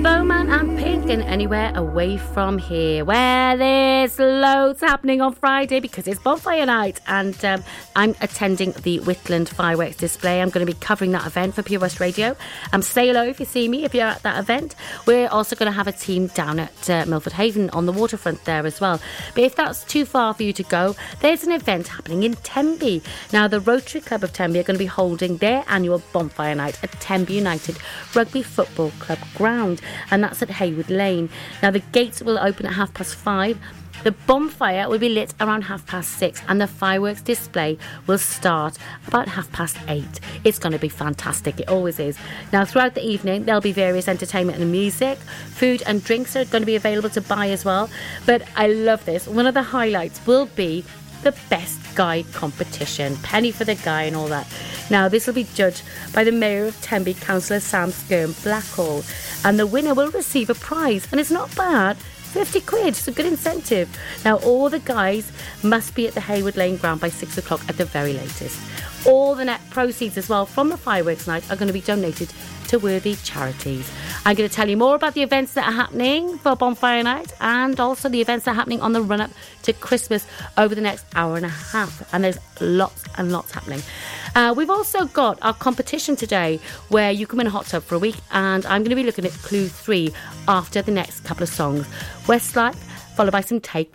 Bowman and and anywhere away from here where there's loads happening on Friday because it's bonfire night and um, I'm attending the Whitland fireworks display. I'm going to be covering that event for Pure West Radio. Um, say hello if you see me if you're at that event. We're also going to have a team down at uh, Milford Haven on the waterfront there as well. But if that's too far for you to go, there's an event happening in Tenby. Now, the Rotary Club of Tenby are going to be holding their annual bonfire night at Tenby United Rugby Football Club ground, and that's at Heywood Lane. Now, the gates will open at half past five. The bonfire will be lit around half past six, and the fireworks display will start about half past eight. It's going to be fantastic, it always is. Now, throughout the evening, there'll be various entertainment and music. Food and drinks are going to be available to buy as well. But I love this. One of the highlights will be the best guide competition, penny for the guy, and all that. Now, this will be judged by the Mayor of Tenby, Councillor Sam Skirm Blackhall, and the winner will receive a prize, and it's not bad. 50 quid, it's a good incentive. Now, all the guys must be at the Heywood Lane ground by six o'clock at the very latest. All the net proceeds as well from the fireworks night are going to be donated to worthy charities. I'm going to tell you more about the events that are happening for Bonfire Night and also the events that are happening on the run up to Christmas over the next hour and a half. And there's lots and lots happening. Uh, we've also got our competition today where you can win a hot tub for a week, and I'm going to be looking at clue three after the next couple of songs Westlife, followed by some take.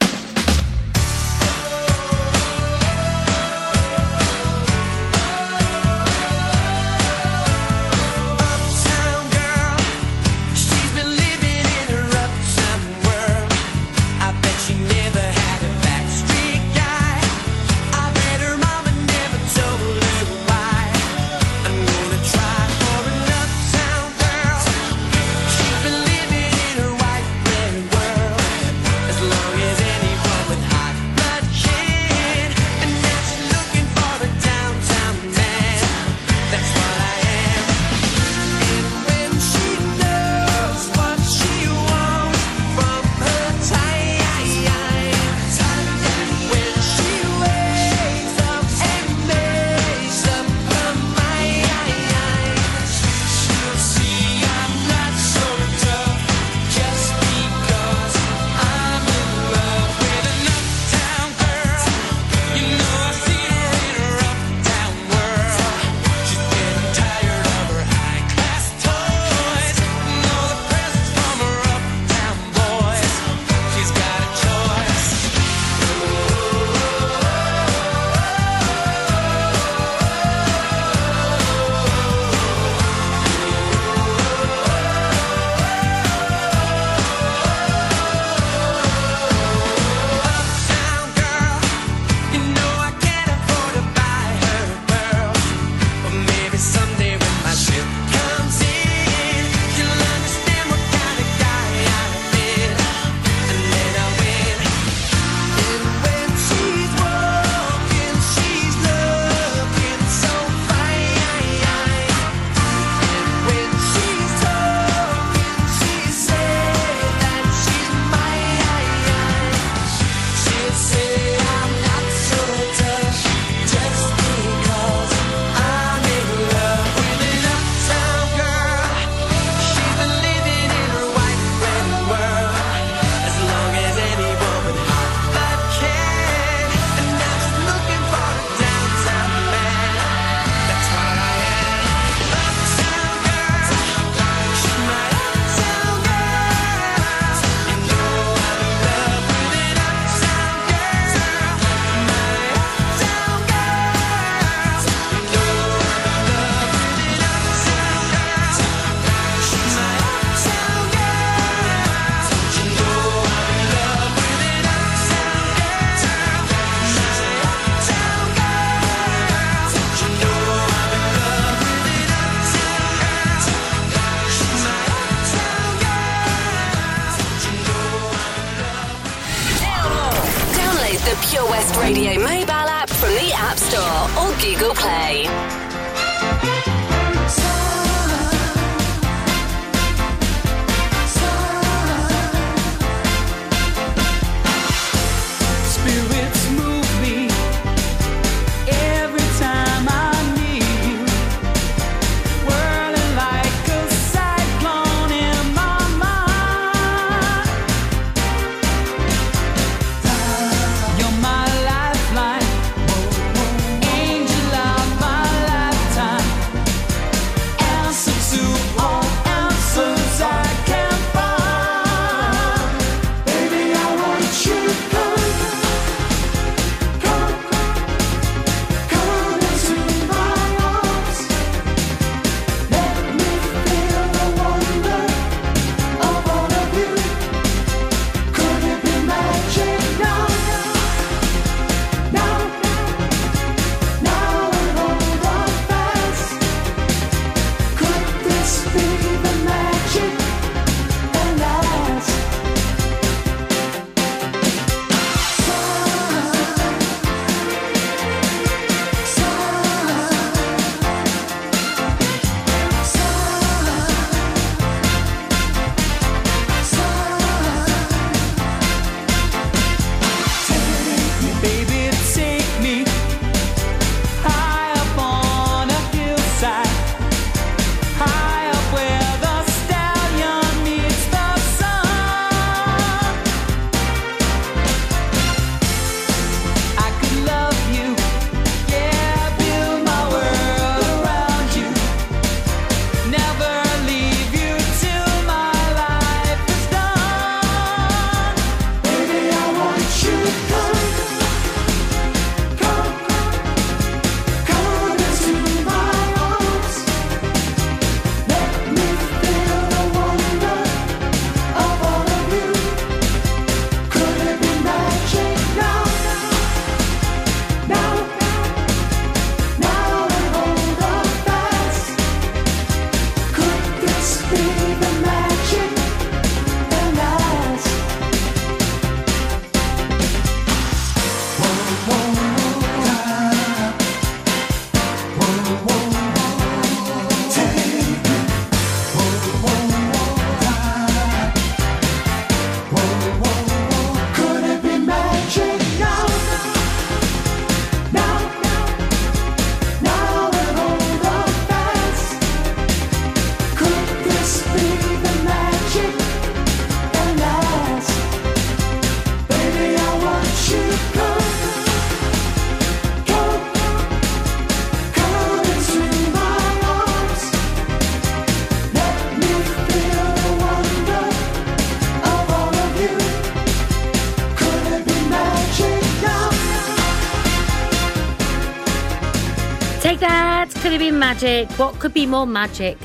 Magic? What could be more magic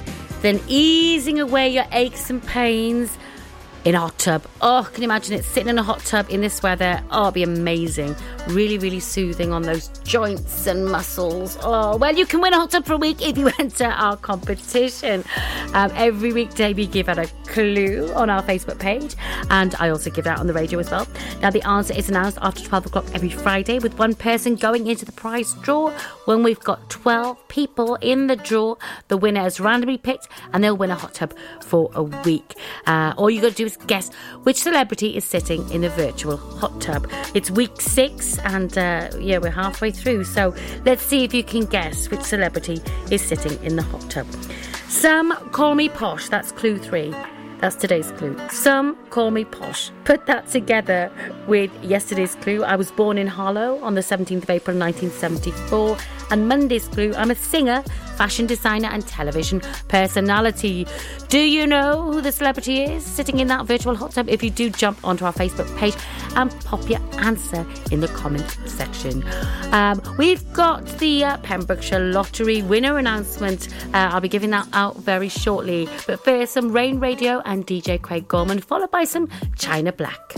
than easing away your aches and pains in a hot tub? Oh, can you imagine it sitting in a hot tub in this weather? Oh, it'd be amazing. Really, really soothing on those joints and muscles. Oh, well, you can win a hot tub for a week if you [LAUGHS] enter our competition. Um, every weekday, we give out a clue on our Facebook page, and I also give out on the radio as well. Now, the answer is announced after 12 o'clock every Friday, with one person going into the prize draw. When we've got 12 people in the draw, the winner is randomly picked, and they'll win a hot tub for a week. Uh, all you got to do is guess which celebrity is sitting in a virtual hot tub. It's week six, and uh, yeah, we're halfway through. So let's see if you can guess which celebrity is sitting in the hot tub. Some call me posh. That's clue three. That's today's clue. Some call me posh. Put that together with yesterday's clue. I was born in Harlow on the 17th of April 1974. And Monday's clue, I'm a singer, fashion designer, and television personality. Do you know who the celebrity is sitting in that virtual hot tub? If you do, jump onto our Facebook page and pop your answer in the comment section. Um, we've got the uh, Pembrokeshire Lottery winner announcement. Uh, I'll be giving that out very shortly. But first, some Rain Radio and DJ Craig Gorman, followed by some China Black.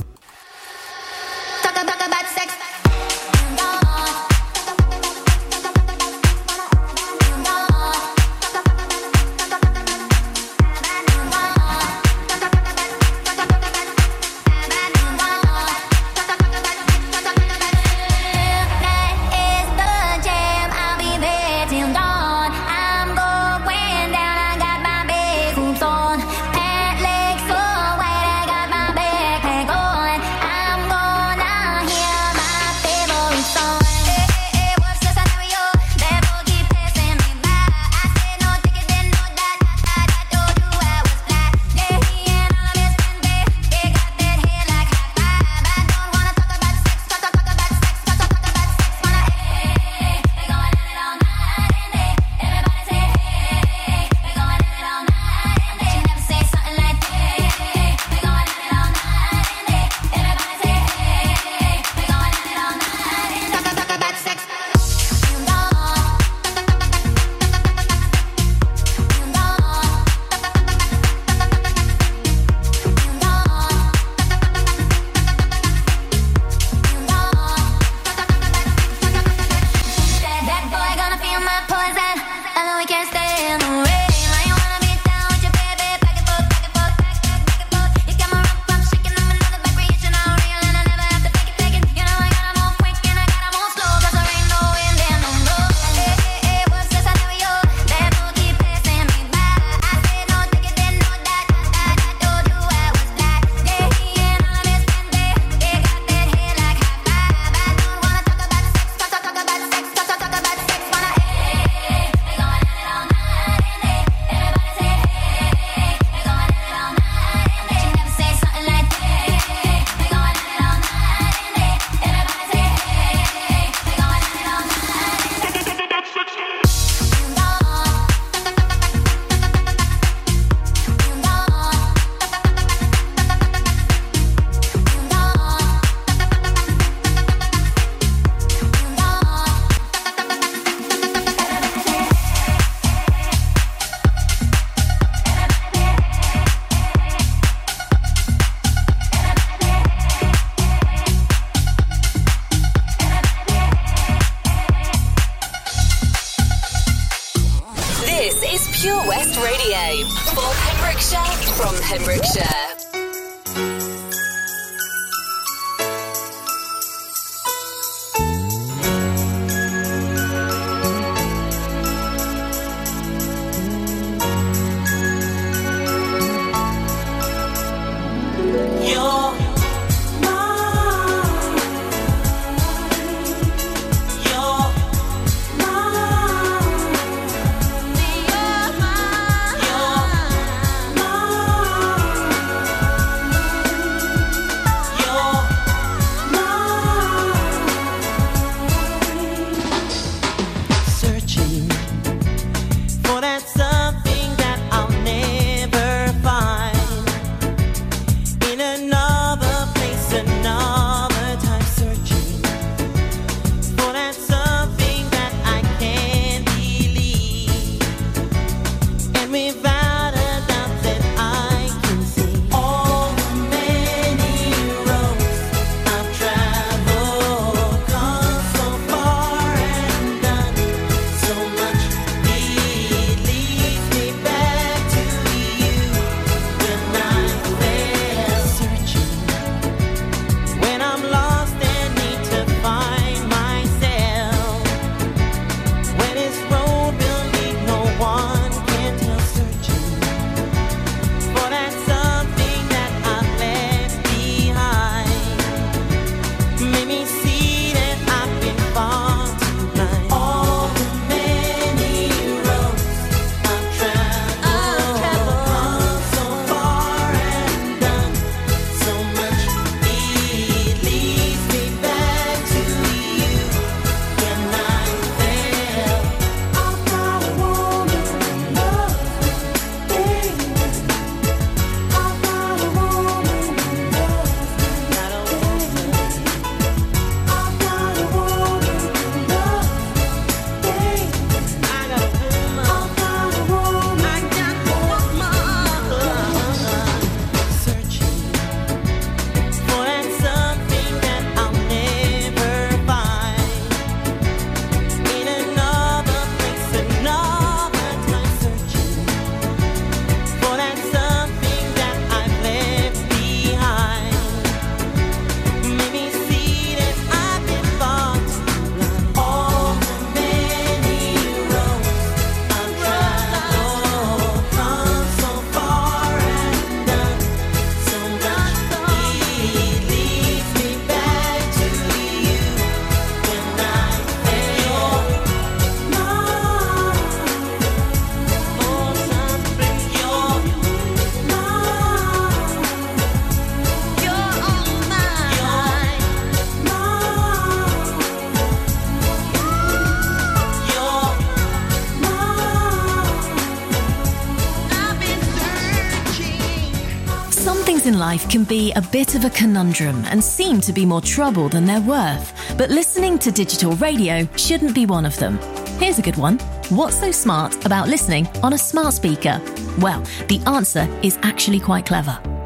Life can be a bit of a conundrum and seem to be more trouble than they're worth. But listening to digital radio shouldn't be one of them. Here's a good one. What's so smart about listening on a smart speaker? Well, the answer is actually quite clever.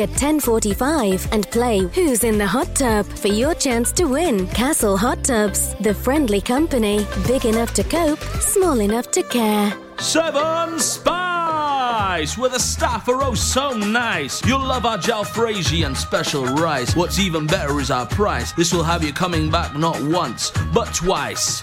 at 10:45 and play Who's in the Hot Tub for your chance to win. Castle Hot Tubs, the friendly company, big enough to cope, small enough to care. Seven Spice, where the staff are oh so nice. You'll love our jalfrezi and special rice. What's even better is our price. This will have you coming back not once, but twice.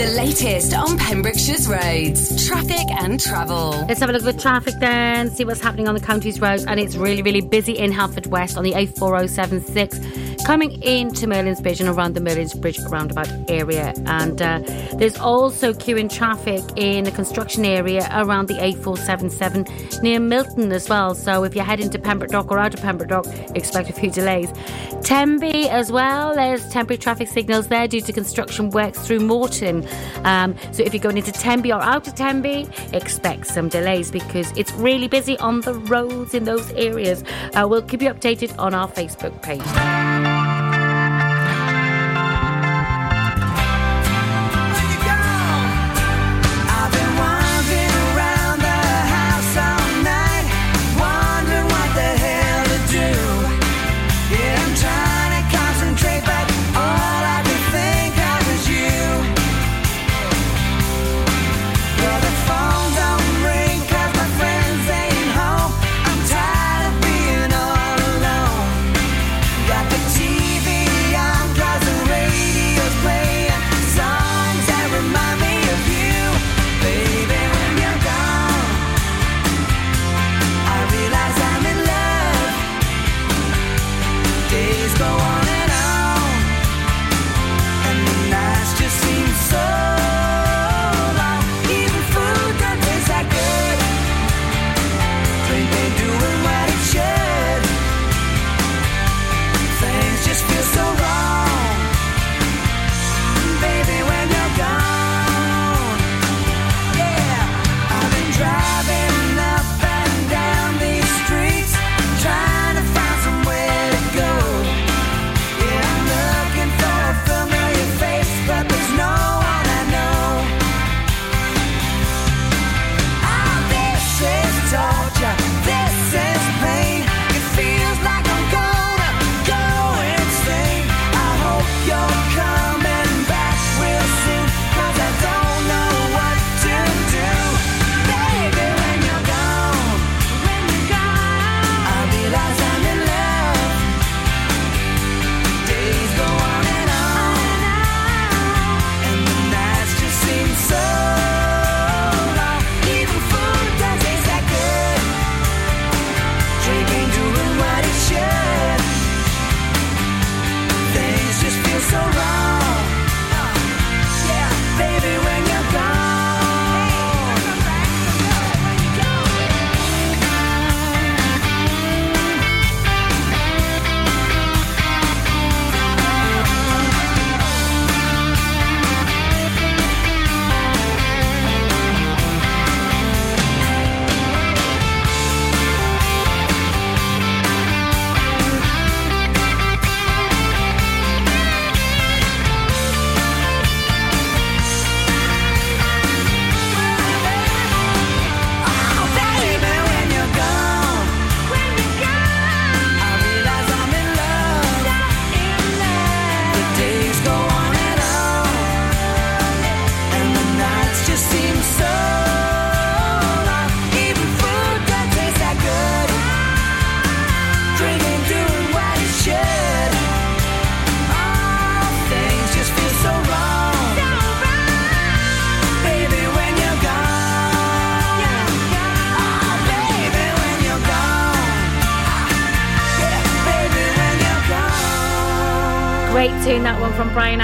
The latest on Pembrokeshire's roads, traffic and travel. Let's have a look at the traffic then, see what's happening on the county's roads. And it's really, really busy in Haverfordwest on the A4076, coming into Merlin's Bridge and around the Merlin's Bridge roundabout area. And uh, there's also queuing traffic in the construction area around the A477 near Milton as well. So if you're heading to Pembroke Dock or out of Pembroke Dock, expect a few delays. Tenby as well, there's temporary traffic signals there due to construction works through Moreton. Um, so if you're going into Tenby or out of Tenby, expect some delays because it's really busy on the roads in those areas. Uh, we'll keep you updated on our Facebook page. I've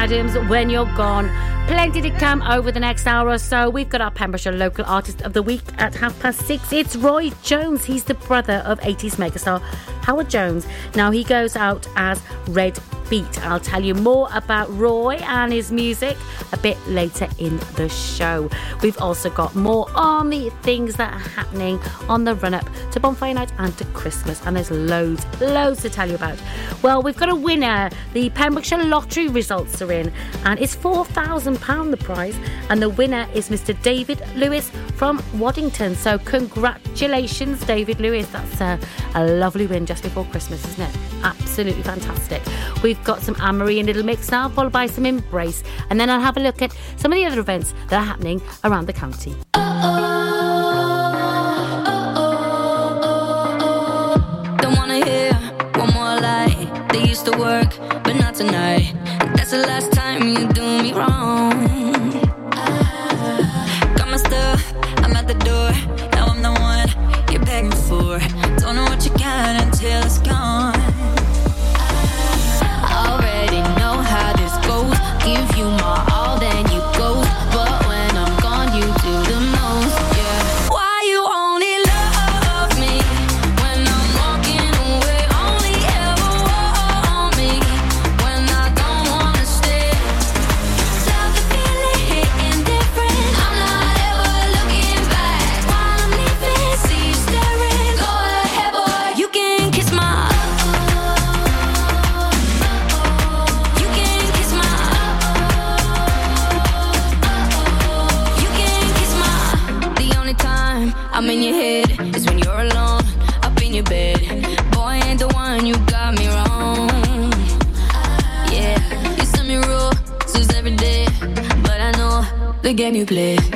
Adams, When You're Gone. Plenty to come over the next hour or so. We've got our Pembrokeshire Local Artist of the Week at half past six. It's Roy Jones. He's the brother of 80s megastar Howard Jones. Now he goes out as Red beat. I'll tell you more about Roy and his music a bit later in the show. We've also got more army things that are happening on the run up to Bonfire Night and to Christmas, and there's loads, loads to tell you about. Well, we've got a winner. The Pembrokeshire lottery results are in, and it's £4,000 the prize, and the winner is Mr. David Lewis from Waddington. So, congratulations, David Lewis. That's a, a lovely win just before Christmas, isn't it? Absolutely fantastic. We've We've got some Anne-Marie and Little Mix now, followed by some Embrace. And then I'll have a look at some of the other events that are happening around the county. to work, but not tonight. That's the last time you do me wrong. Got my stuff, I'm at the door. Now I'm the one you're begging for. Don't know what you got until it's gone. and you play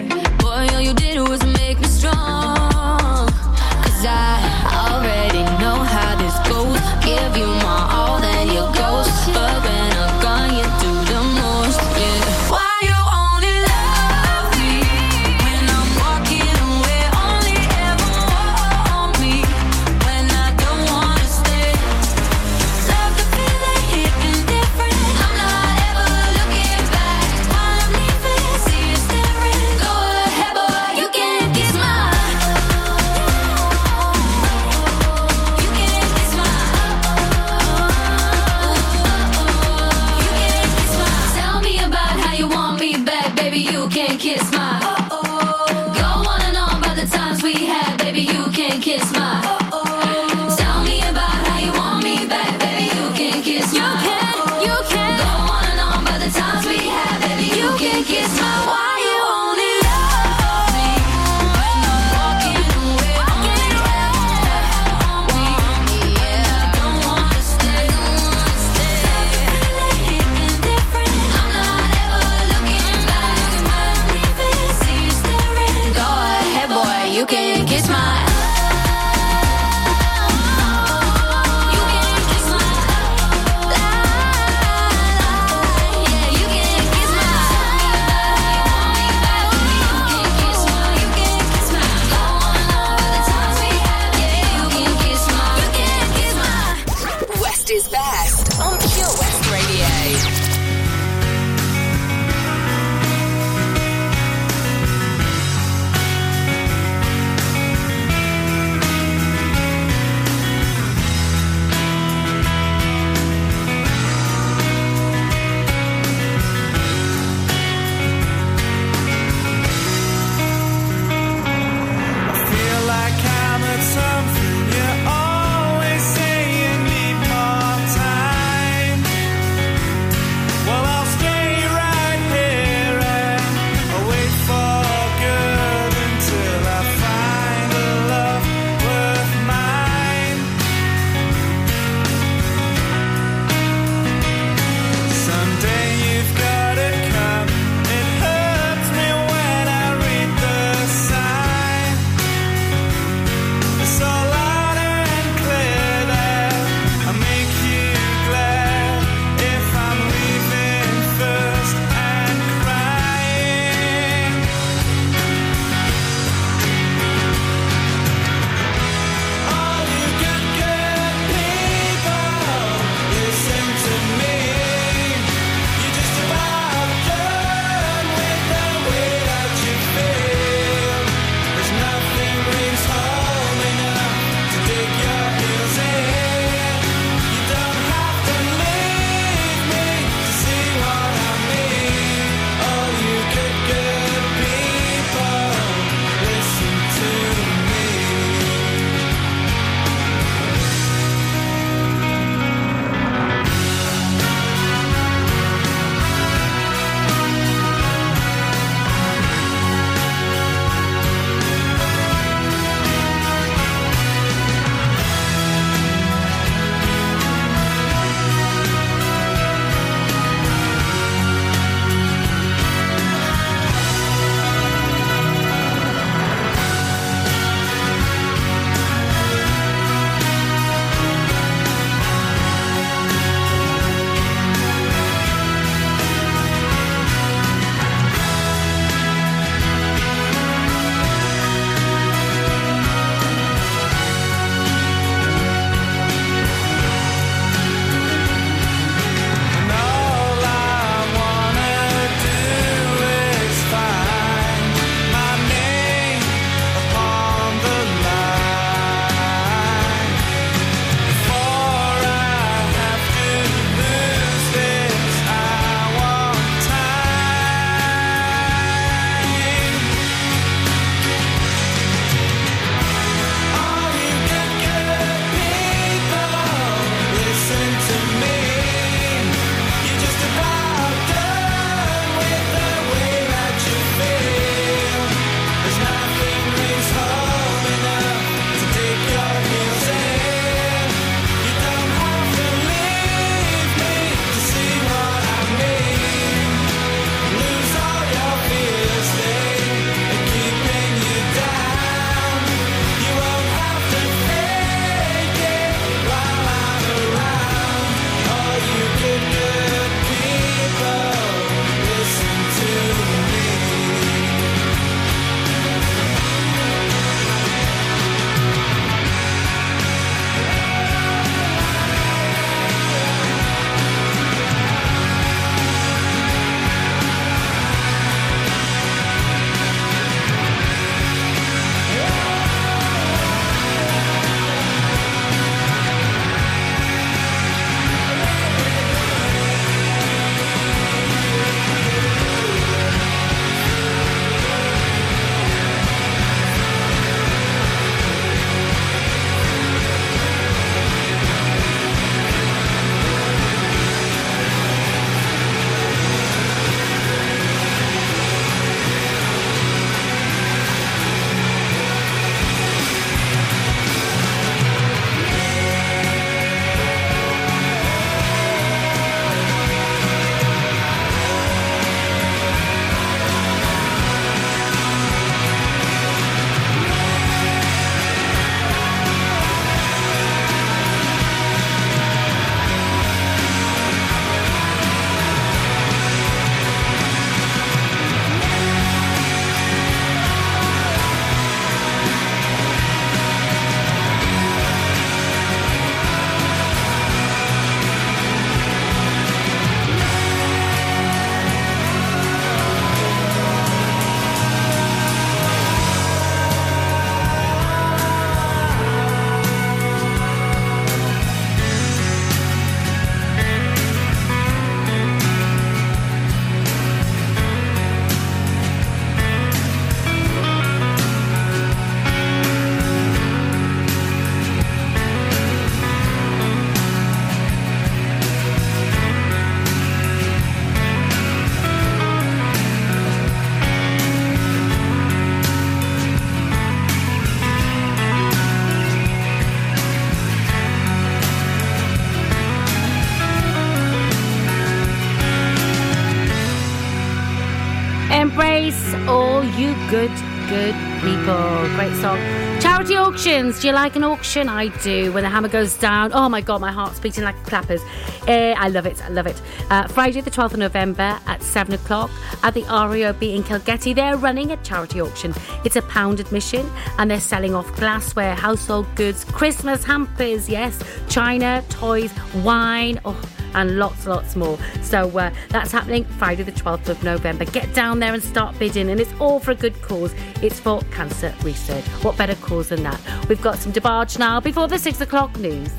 good, good people. Great song. Charity auctions. Do you like an auction? I do. When the hammer goes down, oh my god, my heart's beating like clappers. Eh, I love it. I love it. Uh, Friday, the 12th of November at 7 o'clock at the RAOB in Kilgetty. They're running a charity auction. It's a pound admission and they're selling off glassware, household goods, Christmas hampers, yes, china, toys, wine. Oh, and lots, lots more. So uh, that's happening Friday, the 12th of November. Get down there and start bidding, and it's all for a good cause. It's for cancer research. What better cause than that? We've got some DeBarge now before the six o'clock news.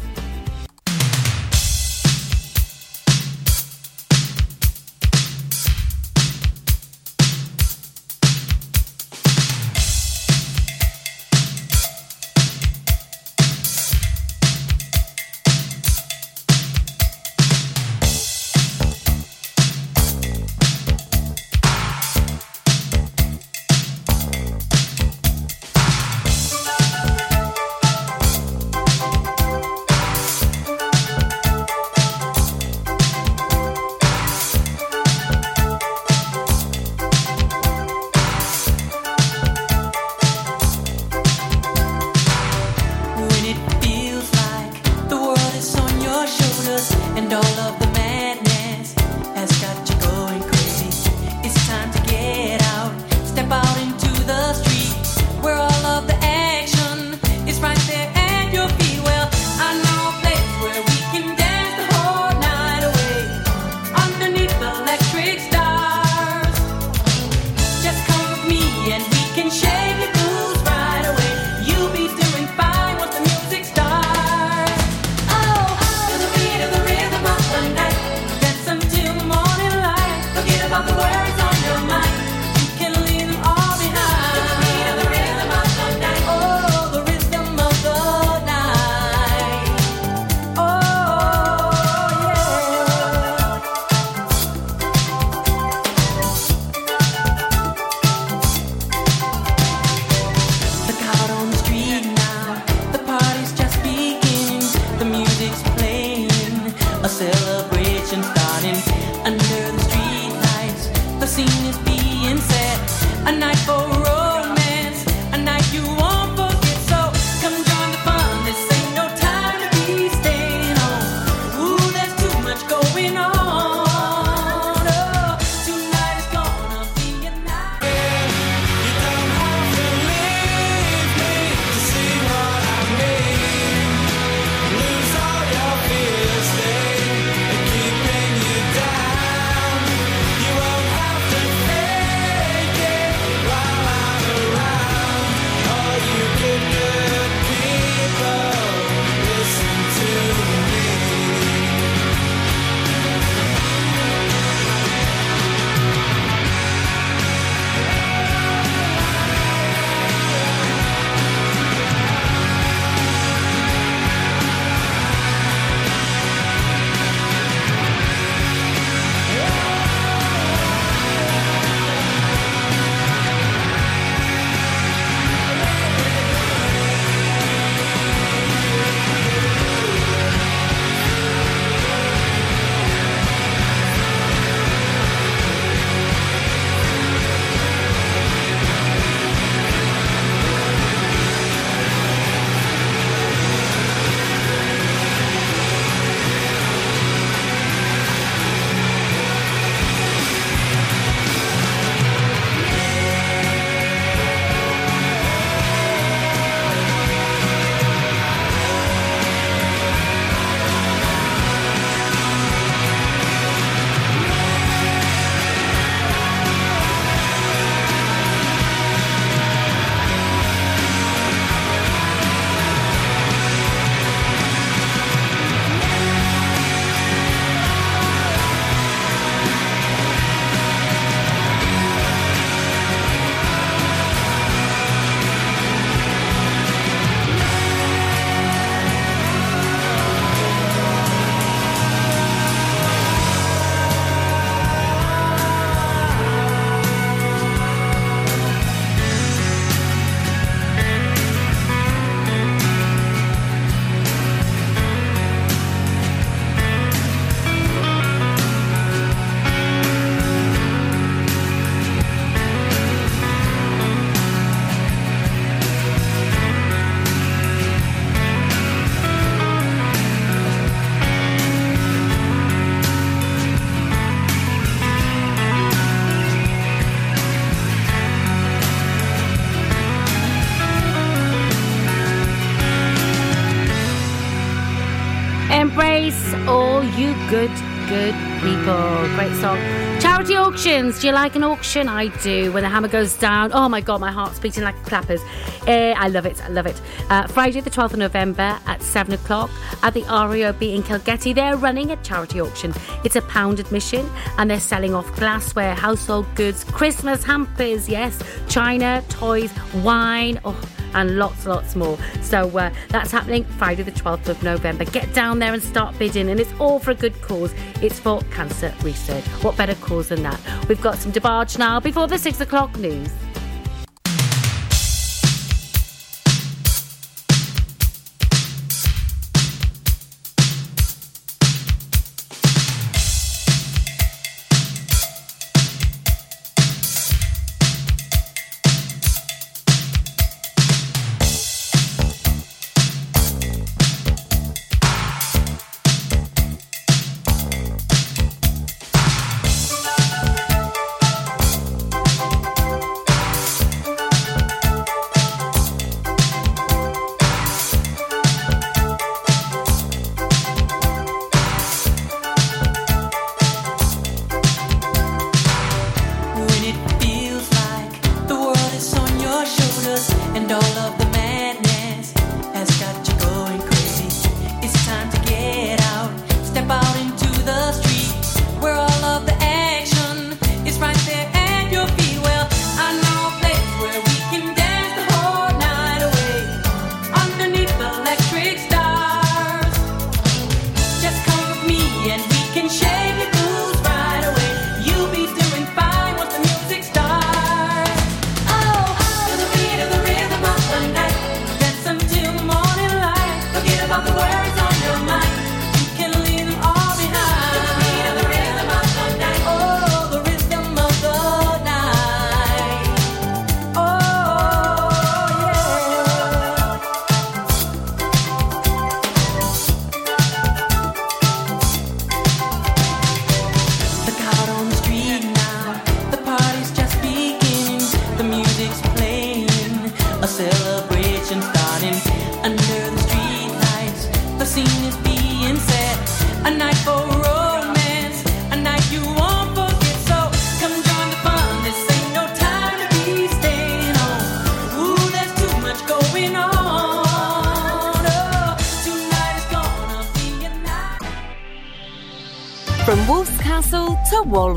Good, good people. Great song. Charity auctions. Do you like an auction? I do. When the hammer goes down, oh my god, my heart's beating like clappers. Eh, I love it. I love it. Uh, Friday, the 12th of November at 7 o'clock at the RAOB in Kilgetty. They're running a charity auction. It's a pound admission and they're selling off glassware, household goods, Christmas hampers, yes, china, toys, wine. Oh, and lots, lots more. So uh, that's happening Friday, the 12th of November. Get down there and start bidding, and it's all for a good cause. It's for cancer research. What better cause than that? We've got some DeBarge now before the six o'clock news.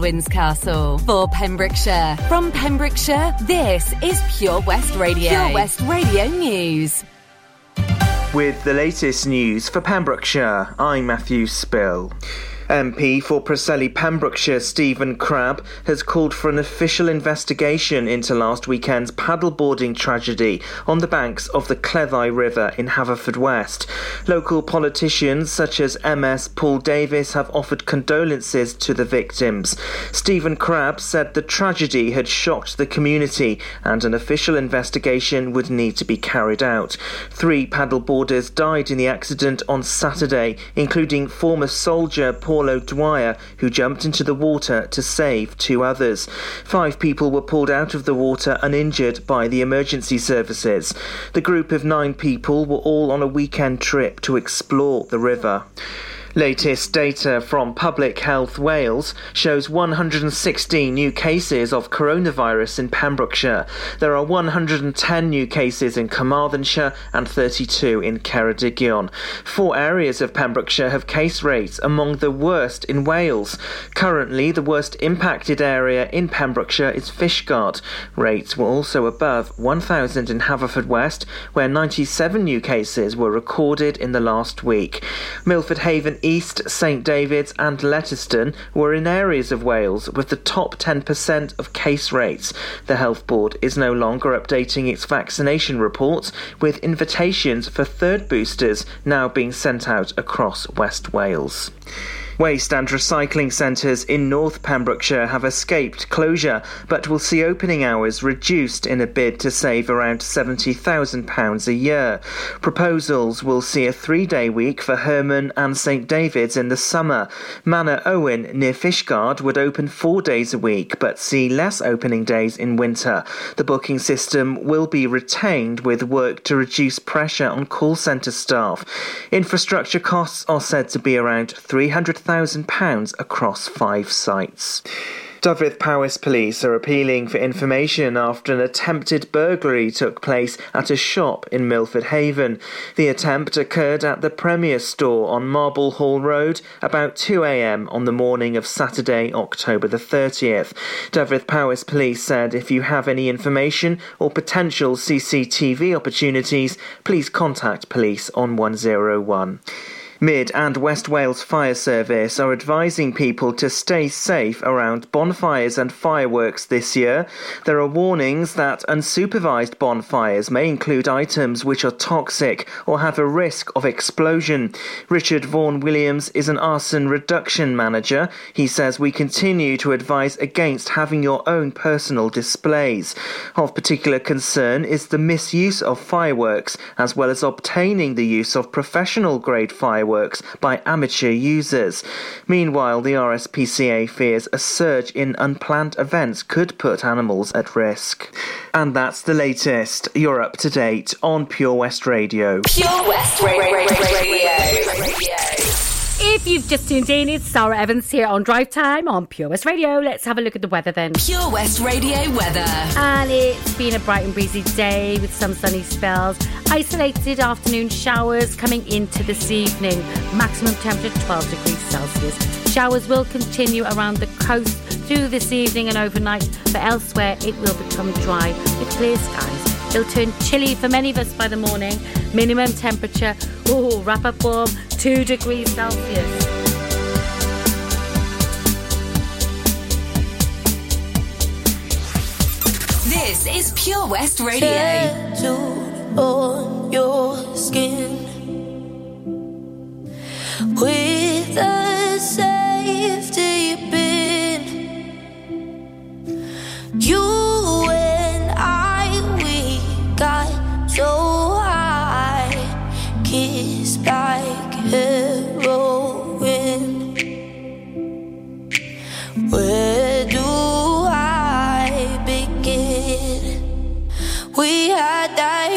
To Castle for Pembrokeshire. From Pembrokeshire, this is Pure West Radio. Pure West Radio News. With the latest news for Pembrokeshire, I'm Matthew Spill. MP for Preseli Pembrokeshire Stephen Crabb has called for an official investigation into last weekend's paddleboarding tragedy on the banks of the Cleddau River in Haverfordwest. Local politicians such as MS Paul Davies have offered condolences to the victims. Stephen Crabb said the tragedy had shocked the community and an official investigation would need to be carried out. Three paddleboarders died in the accident on Saturday, including former soldier Paul O'Dwyer, who jumped into the water to save two others. Five people were pulled out of the water uninjured by the emergency services. The group of nine people were all on a weekend trip to explore the river. Latest data from Public Health Wales shows 116 new cases of coronavirus in Pembrokeshire. There are 110 new cases in Carmarthenshire and 32 in Ceredigion. Four areas of Pembrokeshire have case rates among the worst in Wales. Currently, the worst impacted area in Pembrokeshire is Fishguard. Rates were also above 1,000 in Haverfordwest, where 97 new cases were recorded in the last week. Milford Haven East, St David's, and Letterston were in areas of Wales with the top 10% of case rates. The Health Board is no longer updating its vaccination reports, with invitations for third boosters now being sent out across West Wales. Waste and recycling centres in North Pembrokeshire have escaped closure, but will see opening hours reduced in a bid to save around £70,000 a year. Proposals will see a three day week for Hermon and St David's in the summer. Manorowen near Fishguard would open four days a week, but see less opening days in winter. The booking system will be retained with work to reduce pressure on call centre staff. Infrastructure costs are said to be around £300,000 across five sites. Dyfed Powys Police are appealing for information after an attempted burglary took place at a shop in Milford Haven. The attempt occurred at the Premier store on Marble Hall Road about 2am on the morning of Saturday, October the 30th. Dyfed Powys Police said if you have any information or potential CCTV opportunities, please contact police on 101. Mid and West Wales Fire Service are advising people to stay safe around bonfires and fireworks this year. There are warnings that unsupervised bonfires may include items which are toxic or have a risk of explosion. Richard Vaughan Williams is an arson reduction manager. He says we continue to advise against having your own personal displays. Of particular concern is the misuse of fireworks as well as obtaining the use of professional grade fireworks by amateur users. Meanwhile, the RSPCA fears a surge in unplanned events could put animals at risk. And that's the latest. You're up to date on Pure West Radio. Pure West Radio. If you've just tuned in, it's Sara Evans here on Drive Time on Pure West Radio. Let's have a look at the weather then. Pure West Radio weather. And it's been a bright and breezy day with some sunny spells. Isolated afternoon showers coming into this evening. Maximum temperature 12 degrees Celsius. Showers will continue around the coast through this evening and overnight, but elsewhere it will become dry with clear skies. It'll turn chilly for many of us by the morning. Minimum temperature, oh, wrap up warm, 2 degrees Celsius. This is Pure West Radio. Tattooed on your skin with a safety pin. Got so high, kissed like heroin. Where do I begin? We had that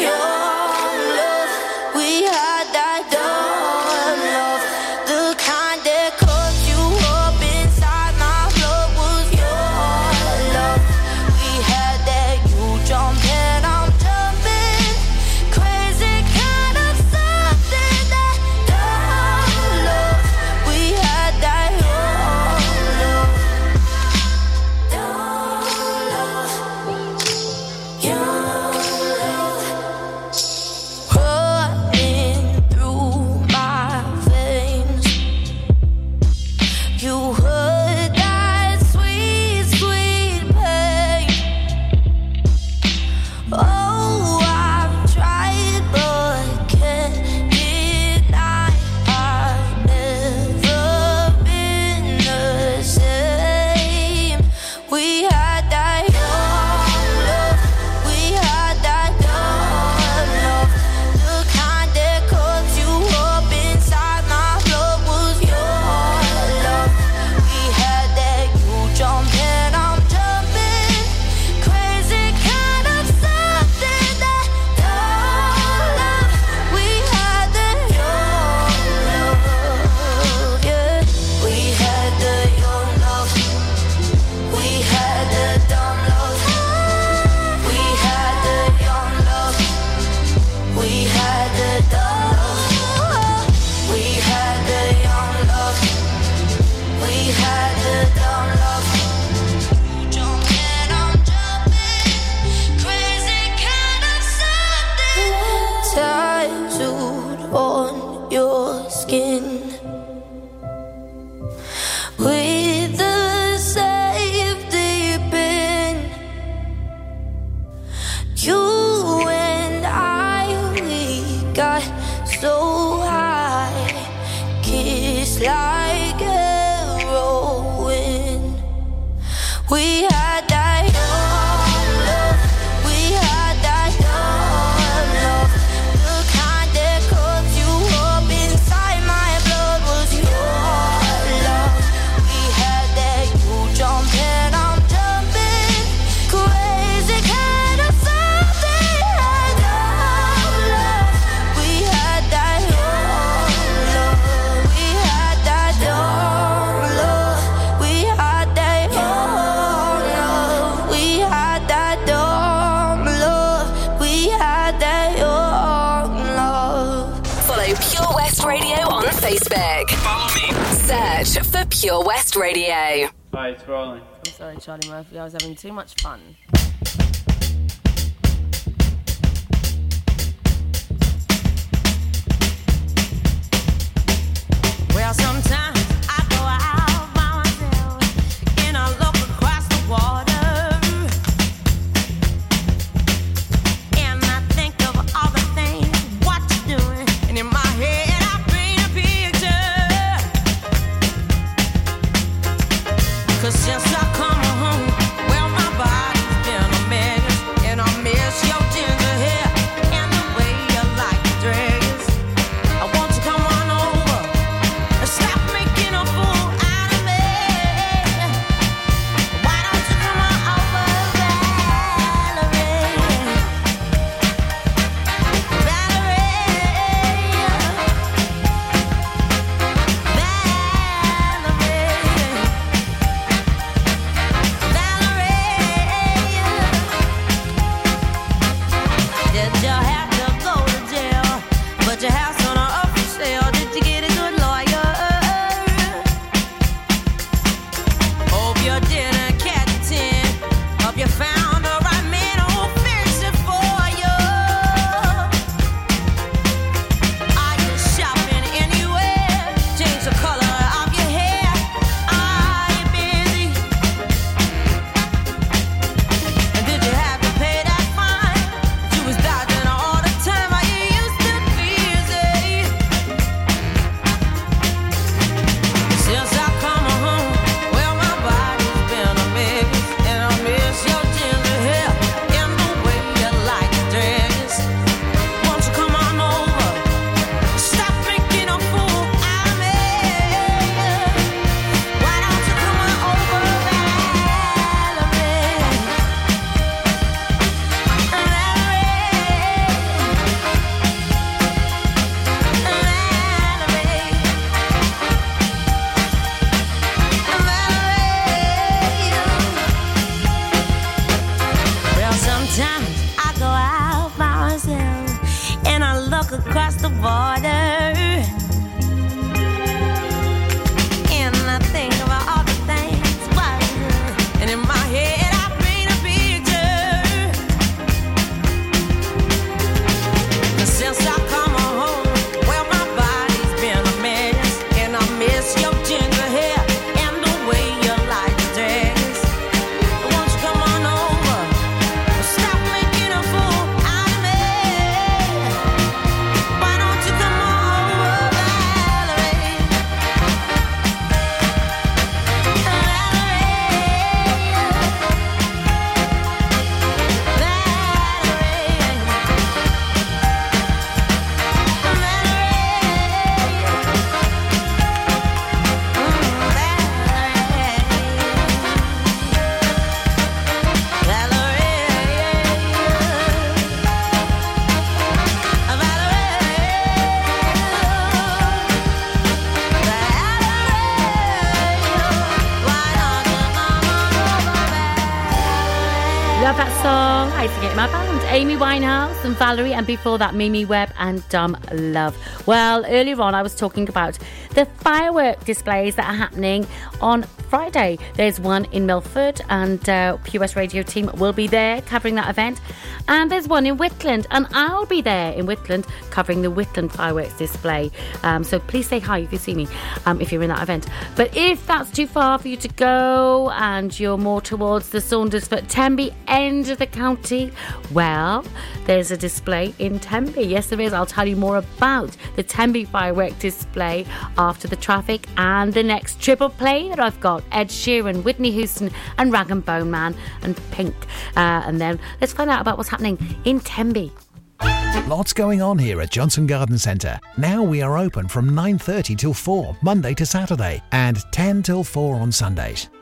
Sorry, it's rolling. I'm sorry, Charlie Murphy. I was having too much fun. Well, sometimes. and Valerie, and before that, Mimi Webb and Dumb Love. Well, earlier on, I was talking about the firework displays that are happening on Friday. There's one in Milford, and uh, Radio team will be there covering that event. And there's one in Whitland, and I'll be there in Whitland covering the Whitland fireworks display. Um, so please say hi if you see me, um, if you're in that event. But if that's too far for you to go and you're more towards the Saundersfoot Tenby end of the county, well, a display in Tenby. Yes, there is. I'll tell you more about the Tenby firework display after the traffic and the next triple play that I've got Ed Sheeran, Whitney Houston, and Rag and Bone Man and Pink. Uh, and then let's find out about what's happening in Tenby. Lots going on here at Johnston Garden Centre. Now we are open from 9:30 till 4 Monday to Saturday and 10 till 4 on Sundays.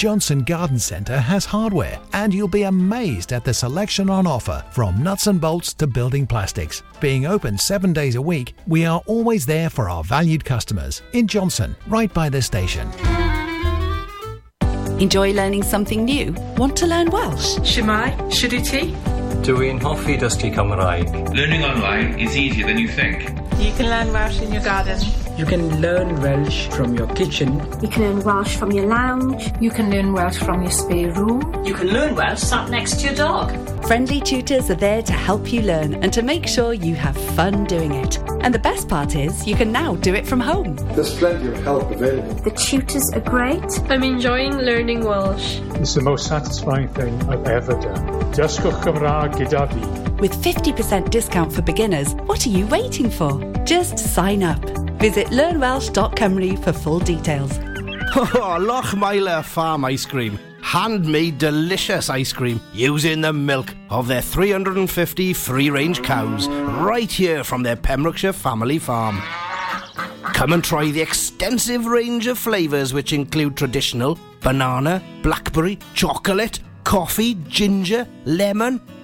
Johnston Garden Centre has hardware, and you'll be amazed at the selection on offer from nuts and bolts to building plastics. Being open seven days a week, we are always there for our valued customers in Johnston, right by the station. Enjoy learning something new? Want to learn Welsh? Shemai, Shuduti. Dwi'n hoffi dysgu Cymraeg. Learning online is easier than you think. You can learn Welsh in your garden. You can learn Welsh from your kitchen. You can learn Welsh from your lounge. You can learn Welsh from your spare room. You can learn Welsh sat next to your dog. Friendly tutors are there to help you learn and to make sure you have fun doing it. And the best part is, you can now do it from home. There's plenty of help available. The tutors are great. I'm enjoying learning Welsh. It's the most satisfying thing I've ever done. Dysgwch Cymraeg gyda fi. With 50% discount for beginners, what are you waiting for? Just sign up. Visit learnwelsh.com for full details. [LAUGHS] Oh, Lochmeyler Farm Ice Cream. Handmade delicious ice cream using the milk of their 350 free range cows right here from their Pembrokeshire family farm. Come and try the extensive range of flavours which include traditional banana, blackberry, chocolate, coffee, ginger, lemon,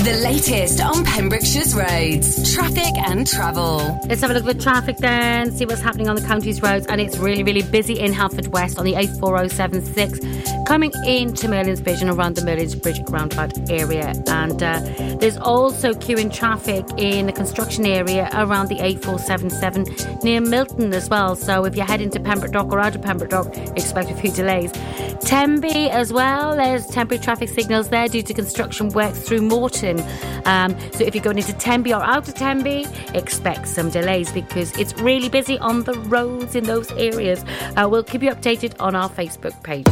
The latest on Pembrokeshire's roads, traffic and travel. Let's have a look at the traffic then, see what's happening on the county's roads. And it's really, really busy in Haverfordwest on the A4076, coming into Merlin's Bridge and around the Merlin's Bridge roundabout area. And uh, there's also queuing traffic in the construction area around the A477 near Milton as well. So if you're heading to Pembroke Dock or out of Pembroke Dock, expect a few delays. Tenby as well, there's temporary traffic signals there due to construction works through Moreton. Um, so if you're going into Tenby or out of Tenby, expect some delays because it's really busy on the roads in those areas. Uh, we'll keep you updated on our Facebook page.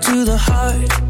To the heart.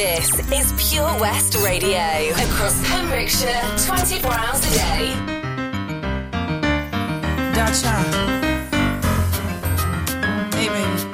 This is Pure West Radio across Pembrokeshire 24 hours a day. Gotcha. Hey.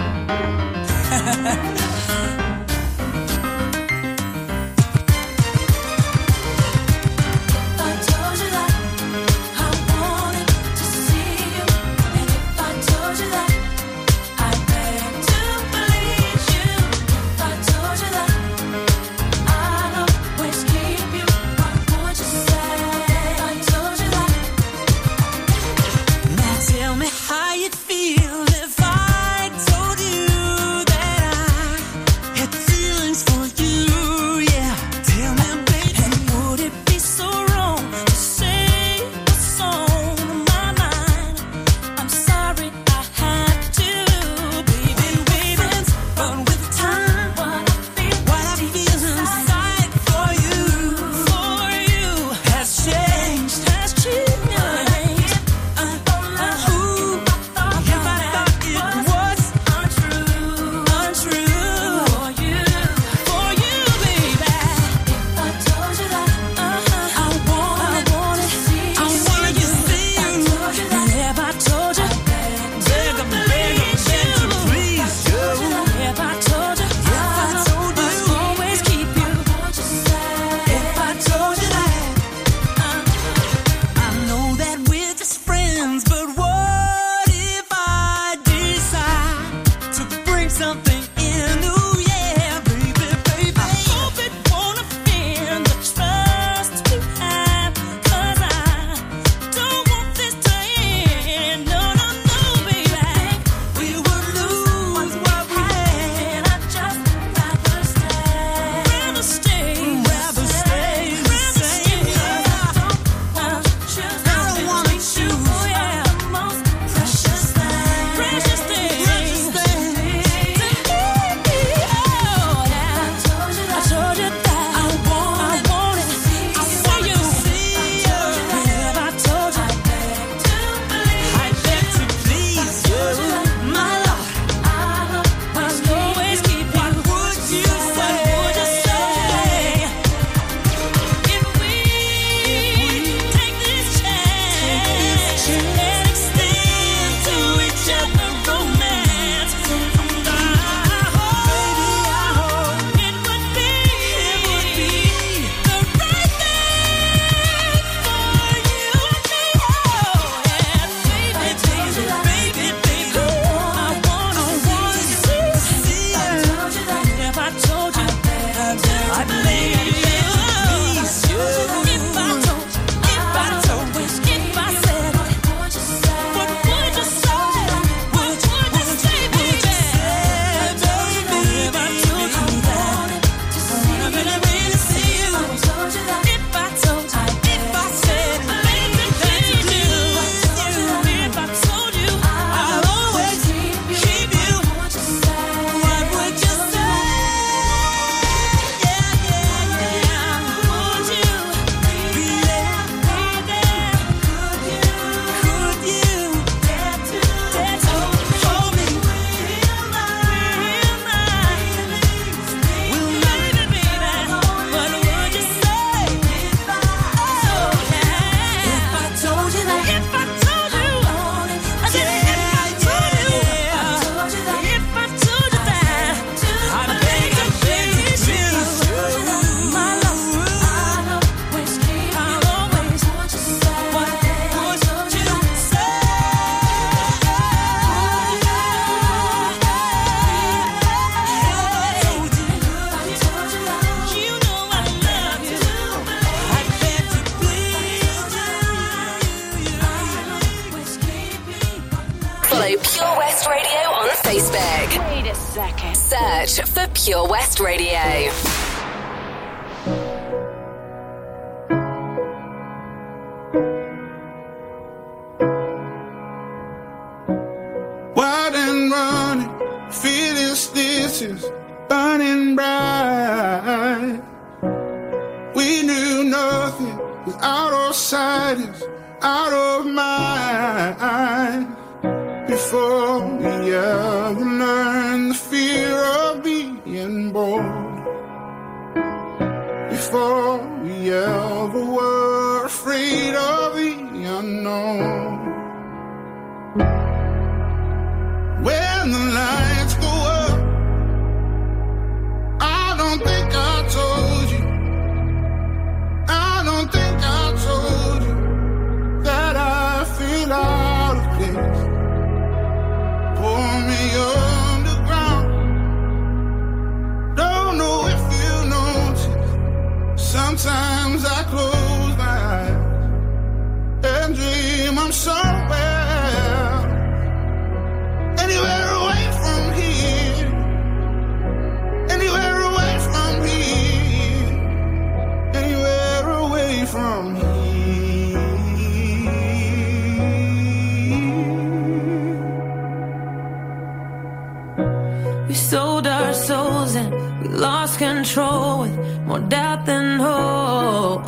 Souls and we lost control with more doubt than hope.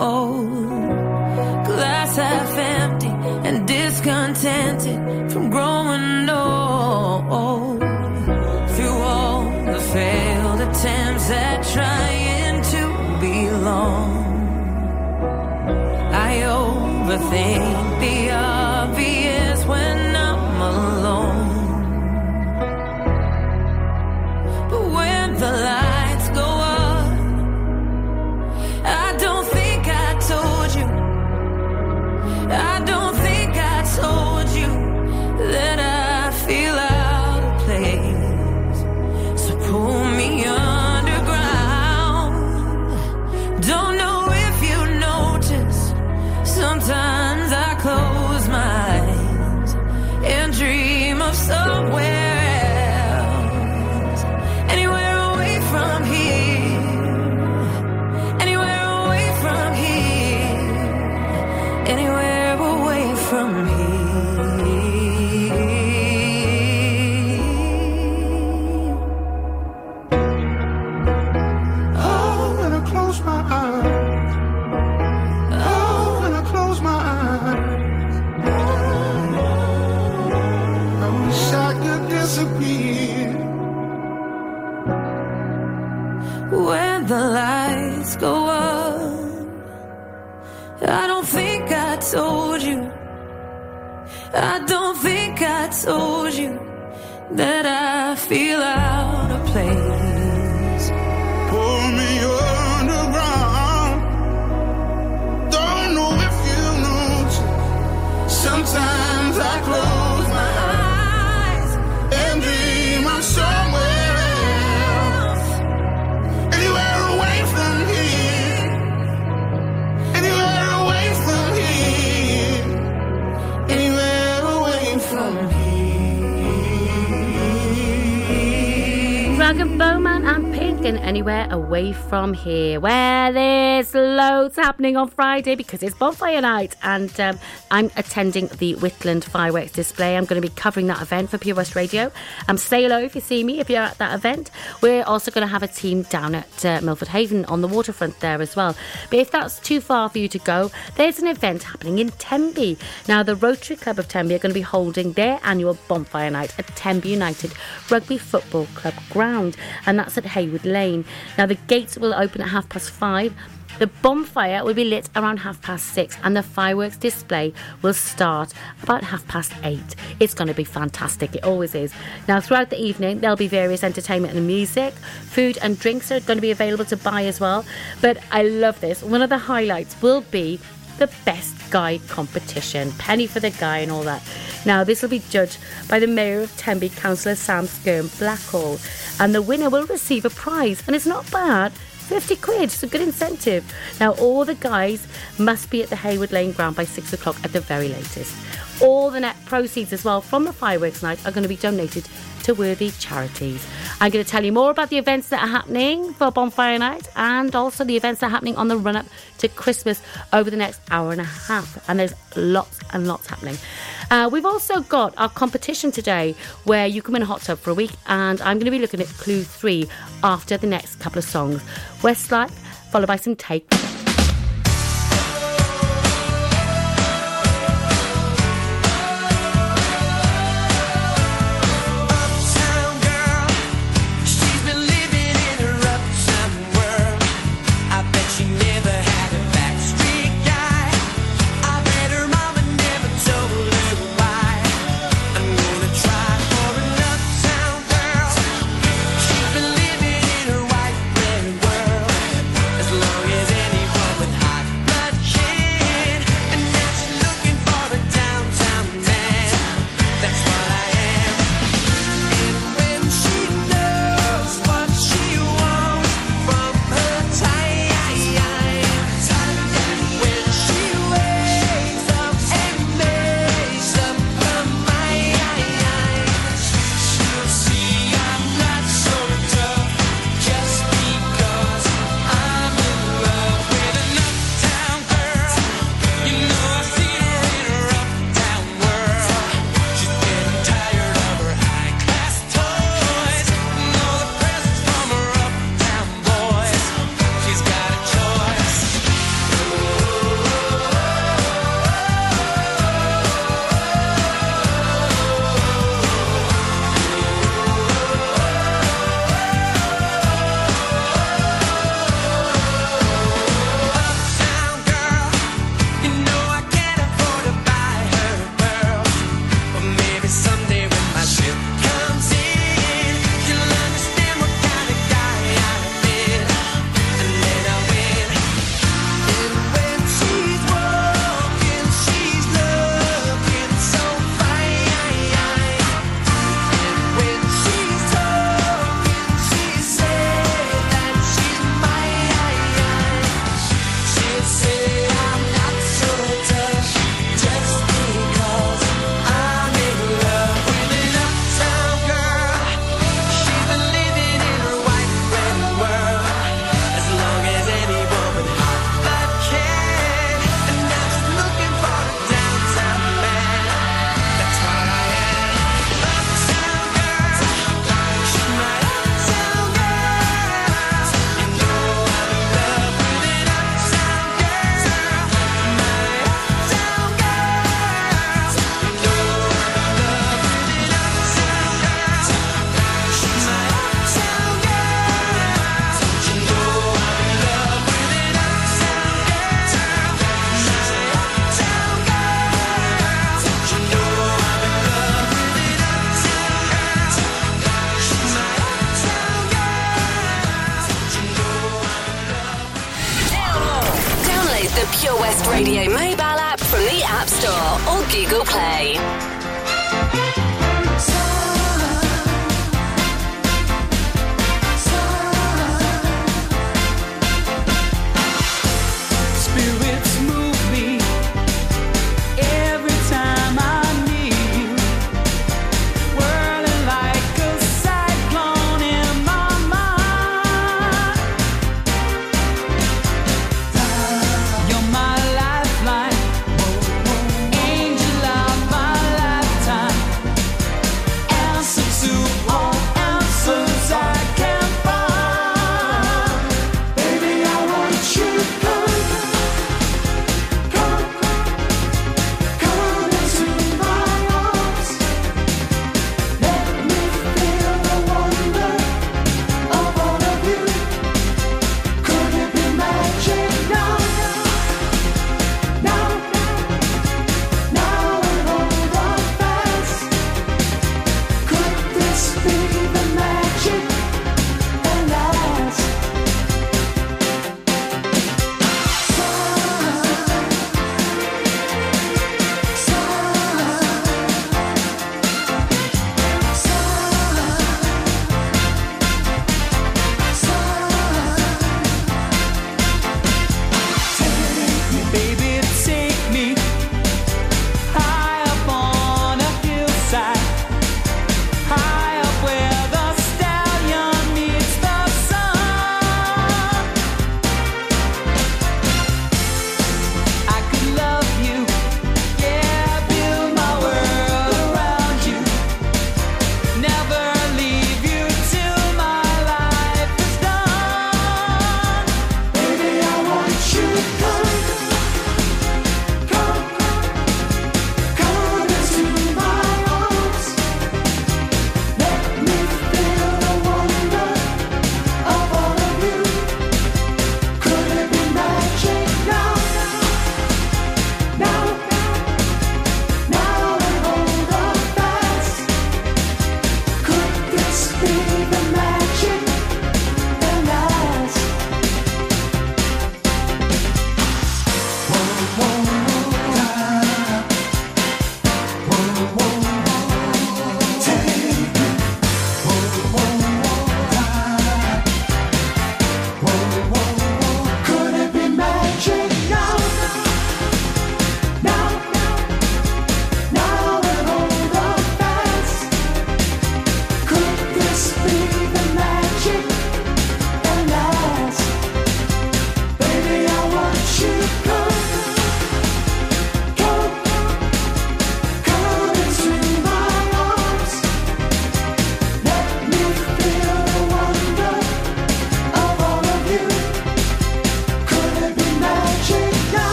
Glass half empty and discontented from growing old. Through all the failed attempts at trying to belong, I overthink the obvious don't think I told you that I feel out of place. Pull me underground. Don't know if you notice. Sometimes I close Rag'n'Bone Man and Anywhere away from here where there's loads happening on Friday because it's bonfire night and um, I'm attending the Whitland fireworks display. I'm going to be covering that event for Pure West Radio. Um, say hello if you see me if you're at that event. We're also going to have a team down at uh, Milford Haven on the waterfront there as well. But if that's too far for you to go, there's an event happening in Tenby. Now the Rotary Club of Tenby are going to be holding their annual bonfire night at Tenby United Rugby Football Club ground, and that's at Heywood Lane. Now the gates will open at half past five. The bonfire will be lit around half past six, and the fireworks display will start about half past eight. It's going to be fantastic, it always is. Now, throughout the evening, there'll be various entertainment and music. Food and drinks are going to be available to buy as well. But I love this. One of the highlights will be the best guy competition penny for the guy and all that now this will be judged by the mayor of tenby councillor sam skirm blackhall and the winner will receive a prize and it's not bad 50 quid, it's a good incentive. Now, all the guys must be at the Heywood Lane ground by six o'clock at the very latest. All the net proceeds as well from the fireworks night are going to be donated to worthy charities. I'm going to tell you more about the events that are happening for Bonfire Night and also the events that are happening on the run up to Christmas over the next hour and a half. And there's lots and lots happening. Uh, we've also got our competition today where you can win a hot tub for a week, and I'm going to be looking at clue three after the next couple of songs Westlife, followed by some take.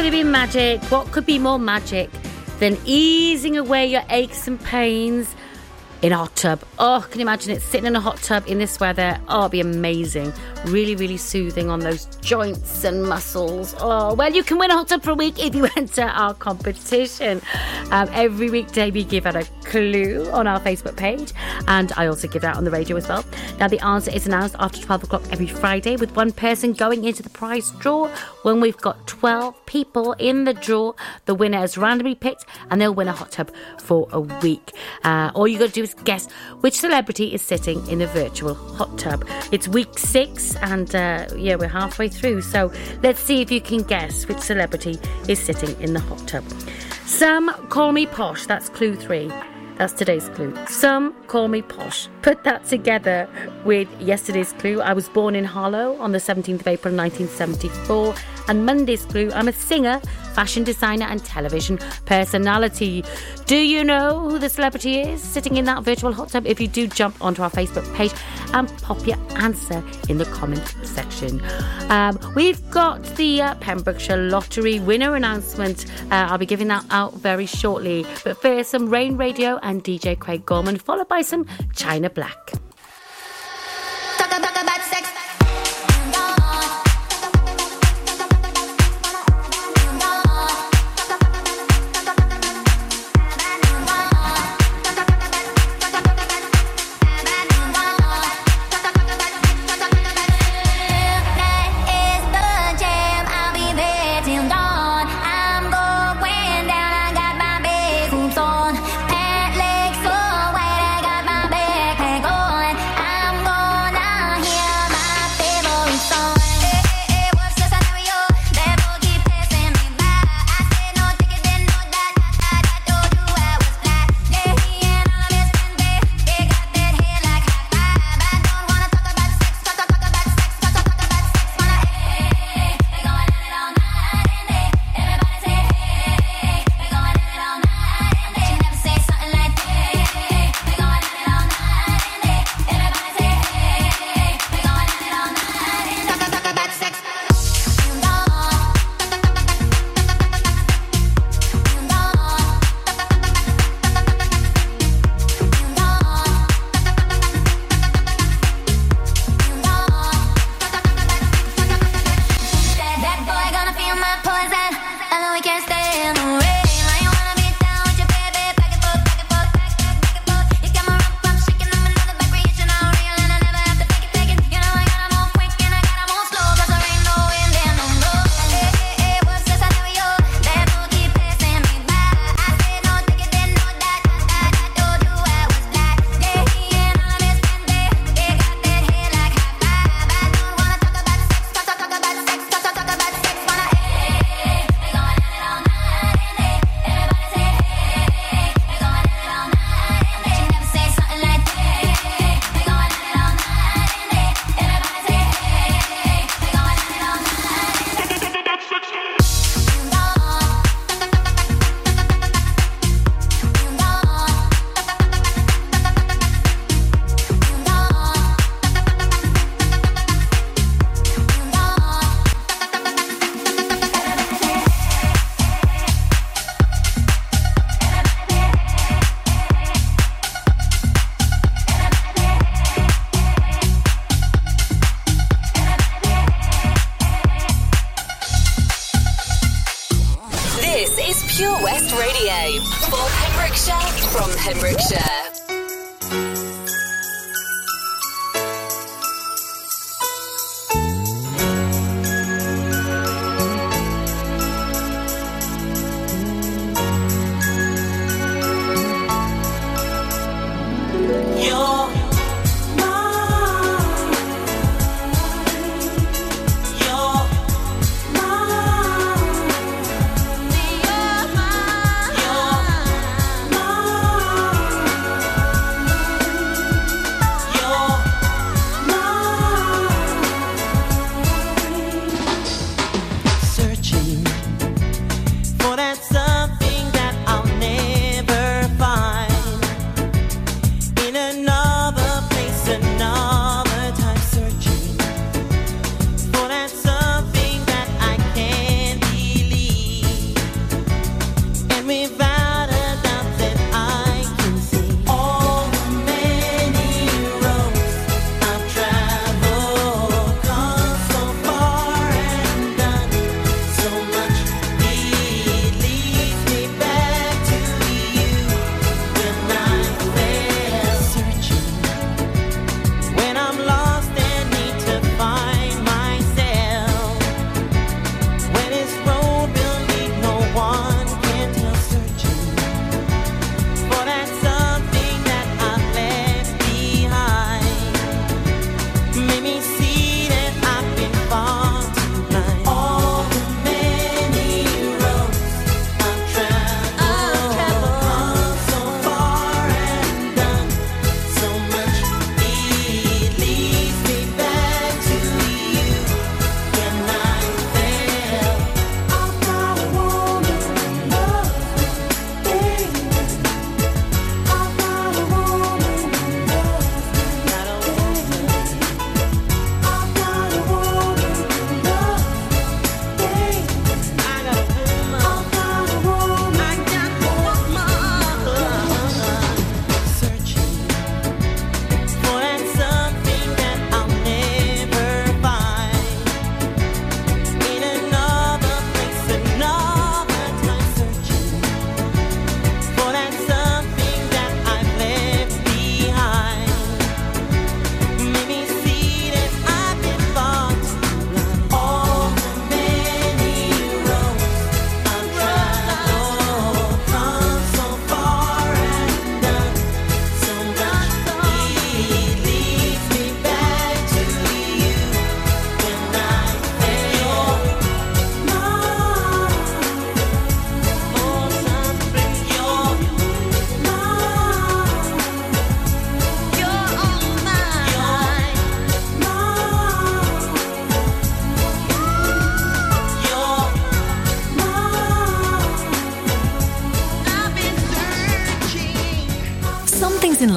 Could it be magic? What could be more magic than easing away your aches and pains in a hot tub? Oh, can you imagine it sitting in a hot tub in this weather? Oh, it'd be amazing. Really, really soothing on those joints and muscles. Oh, well, you can win a hot tub for a week if you [LAUGHS] enter our competition. Um, every weekday, we give out a clue on our Facebook page, and I also give out on the radio as well. Now, the answer is announced after 12 o'clock every Friday, with one person going into the prize draw. When we've got 12 people in the draw, the winner is randomly picked, and they'll win a hot tub for a week. Uh, all you got to do is guess which celebrity is sitting in a virtual hot tub. It's week six, and uh, yeah, we're halfway through. So let's see if you can guess which celebrity is sitting in the hot tub. Some call me posh. That's clue three. That's today's clue. Some call me posh. Put that together with yesterday's clue. I was born in Harlow on the 17th of April 1974. And Monday's clue, I'm a singer, fashion designer, and television personality. Do you know who the celebrity is sitting in that virtual hot tub? If you do, jump onto our Facebook page and pop your answer in the comment section. Um, we've got the uh, Pembrokeshire Lottery winner announcement. Uh, I'll be giving that out very shortly. But first, some Rain Radio and DJ Craig Gorman, followed by some China Black.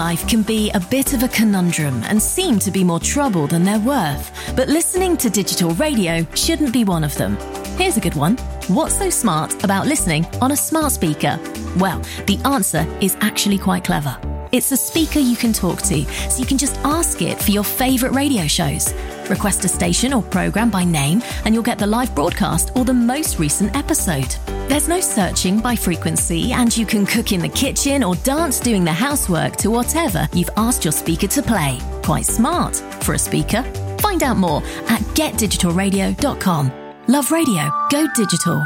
Life can be a bit of a conundrum and seem to be more trouble than they're worth, but listening to digital radio shouldn't be one of them. Here's a good one. What's so smart about listening on a smart speaker? Well, the answer is actually quite clever. It's a speaker you can talk to, so you can just ask it for your favourite radio shows. Request a station or programme by name, and you'll get the live broadcast or the most recent episode. There's no searching by frequency, and you can cook in the kitchen or dance doing the housework to whatever you've asked your speaker to play. Quite smart for a speaker. Find out more at getdigitalradio.com. Love radio, go digital.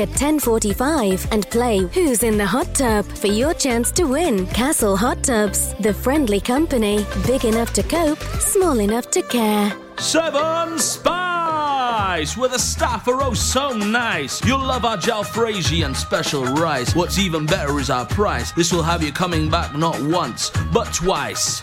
at 10:45 and play Who's in the Hot Tub for your chance to win. Castle Hot Tubs, the friendly company, big enough to cope, small enough to care. Seven Spice, the staff are oh so nice. You'll love our jalfrezi and special rice. What's even better is our price. This will have you coming back not once, but twice.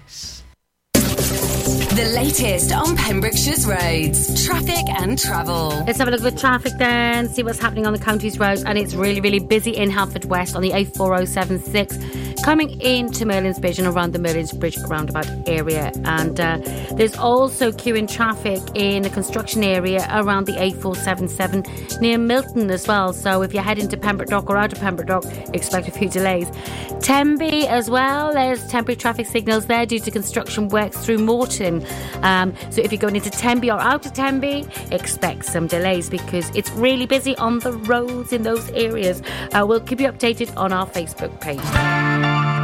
The latest on Pembrokeshire's roads, traffic and travel. Let's have a look at the traffic then, see what's happening on the county's roads. And it's really, really busy in Haverfordwest on the A4076, coming into Merlin's Bridge and around the Merlin's Bridge roundabout area. And uh, there's also queuing traffic in the construction area around the A477 near Milton as well. So if you're heading to Pembroke Dock or out of Pembroke Dock, expect a few delays. Tenby as well, there's temporary traffic signals there due to construction works through Moreton. Um, so if you're going into Tenby or out of Tenby, expect some delays because it's really busy on the roads in those areas. Uh, we'll keep you updated on our Facebook page.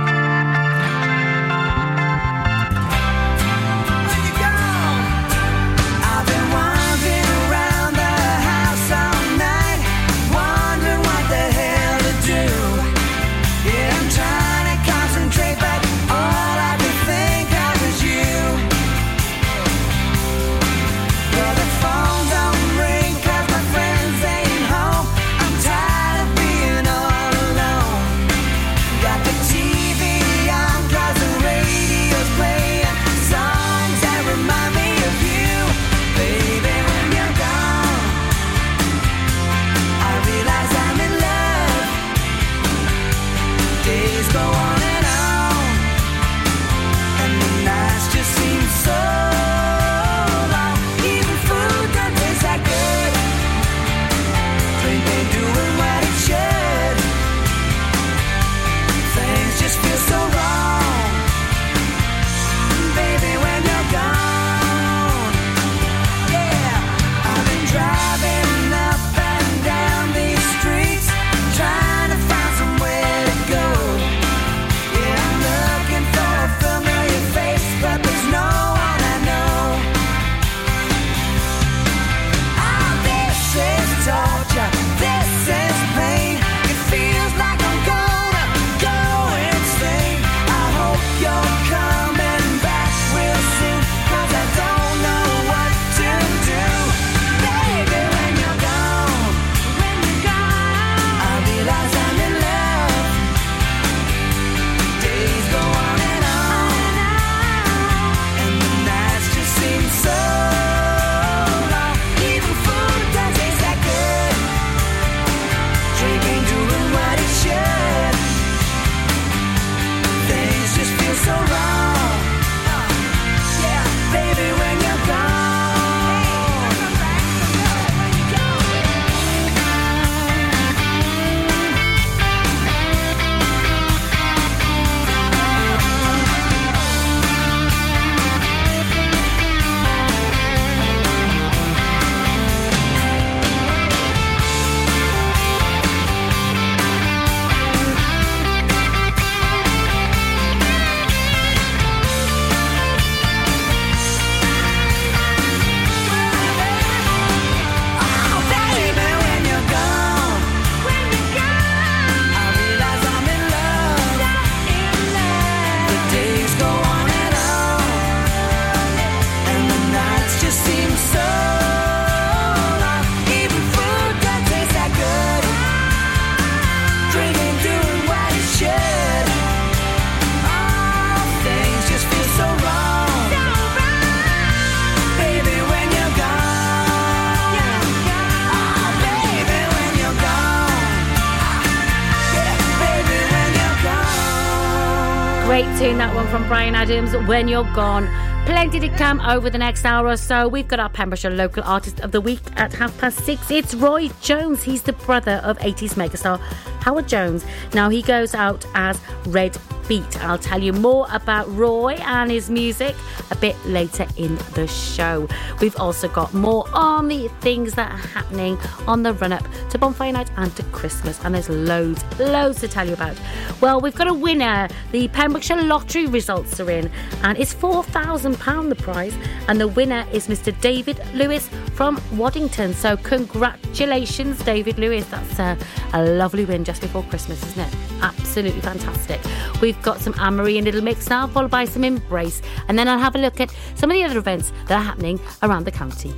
Adams, When You're Gone. Plenty to come over the next hour or so. We've got our Pembrokeshire Local Artist of the Week at half past six. It's Roy Jones. He's the brother of 80s megastar Howard Jones. Now, he goes out as Red beat. I'll tell you more about Roy and his music a bit later in the show. We've also got more the things that are happening on the run up to Bonfire Night and to Christmas, and there's loads, loads to tell you about. Well, we've got a winner. The Pembrokeshire lottery results are in, and it's £4,000 the prize, and the winner is Mr. David Lewis from Waddington. So, congratulations, David Lewis. That's a, a lovely win just before Christmas, isn't it? Absolutely fantastic. We've got some Anne-Marie and Little Mix now, followed by some Embrace, and then I'll have a look at some of the other events that are happening around the county.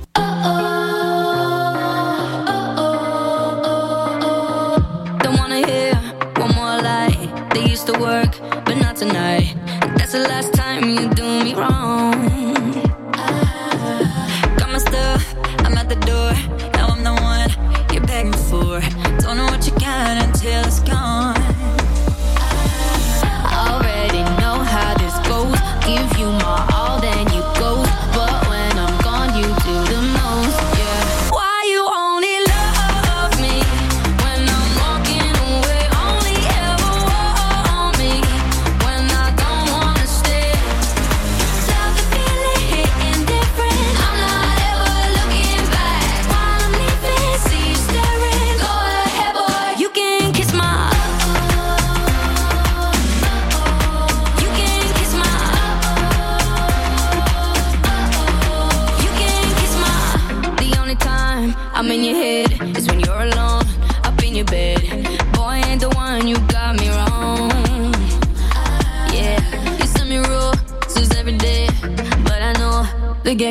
Work, but not tonight. That's the last time you do me wrong. Got my stuff, I'm at the door. Now I'm the one you're begging for. Don't know what you got until it's gone.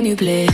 The game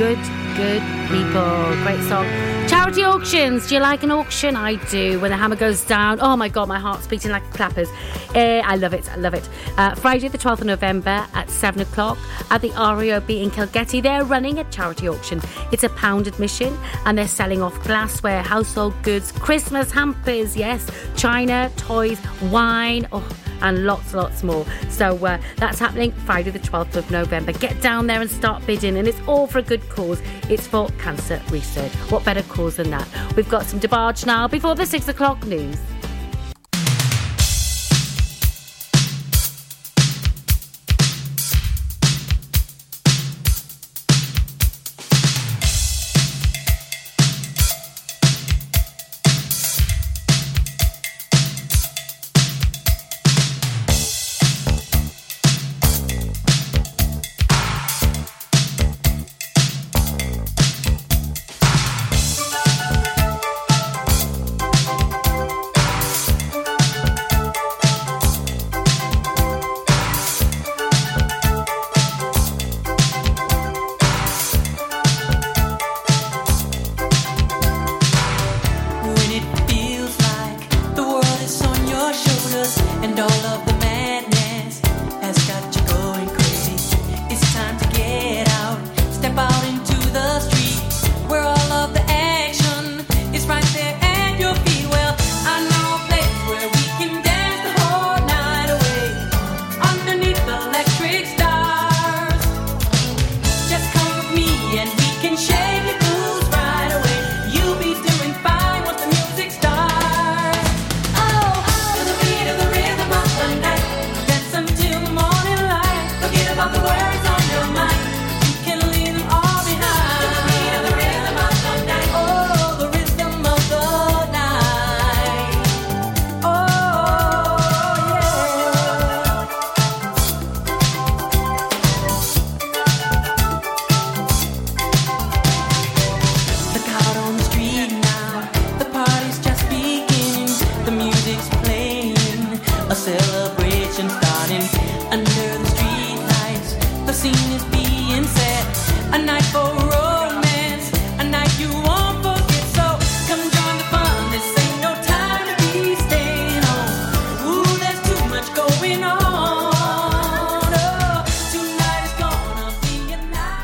good, good people. Great song. Charity auctions. Do you like an auction? I do. When the hammer goes down, oh my god, my heart's beating like clappers. Eh, I love it. I love it. Uh, Friday, the 12th of November at 7 o'clock at the RAOB in Kilgetty. They're running a charity auction. It's a pound admission and they're selling off glassware, household goods, Christmas hampers, yes, china, toys, wine. Oh, and lots, lots more. So uh, that's happening Friday, the 12th of November. Get down there and start bidding, and it's all for a good cause. It's for cancer research. What better cause than that? We've got some DeBarge now before the six o'clock news.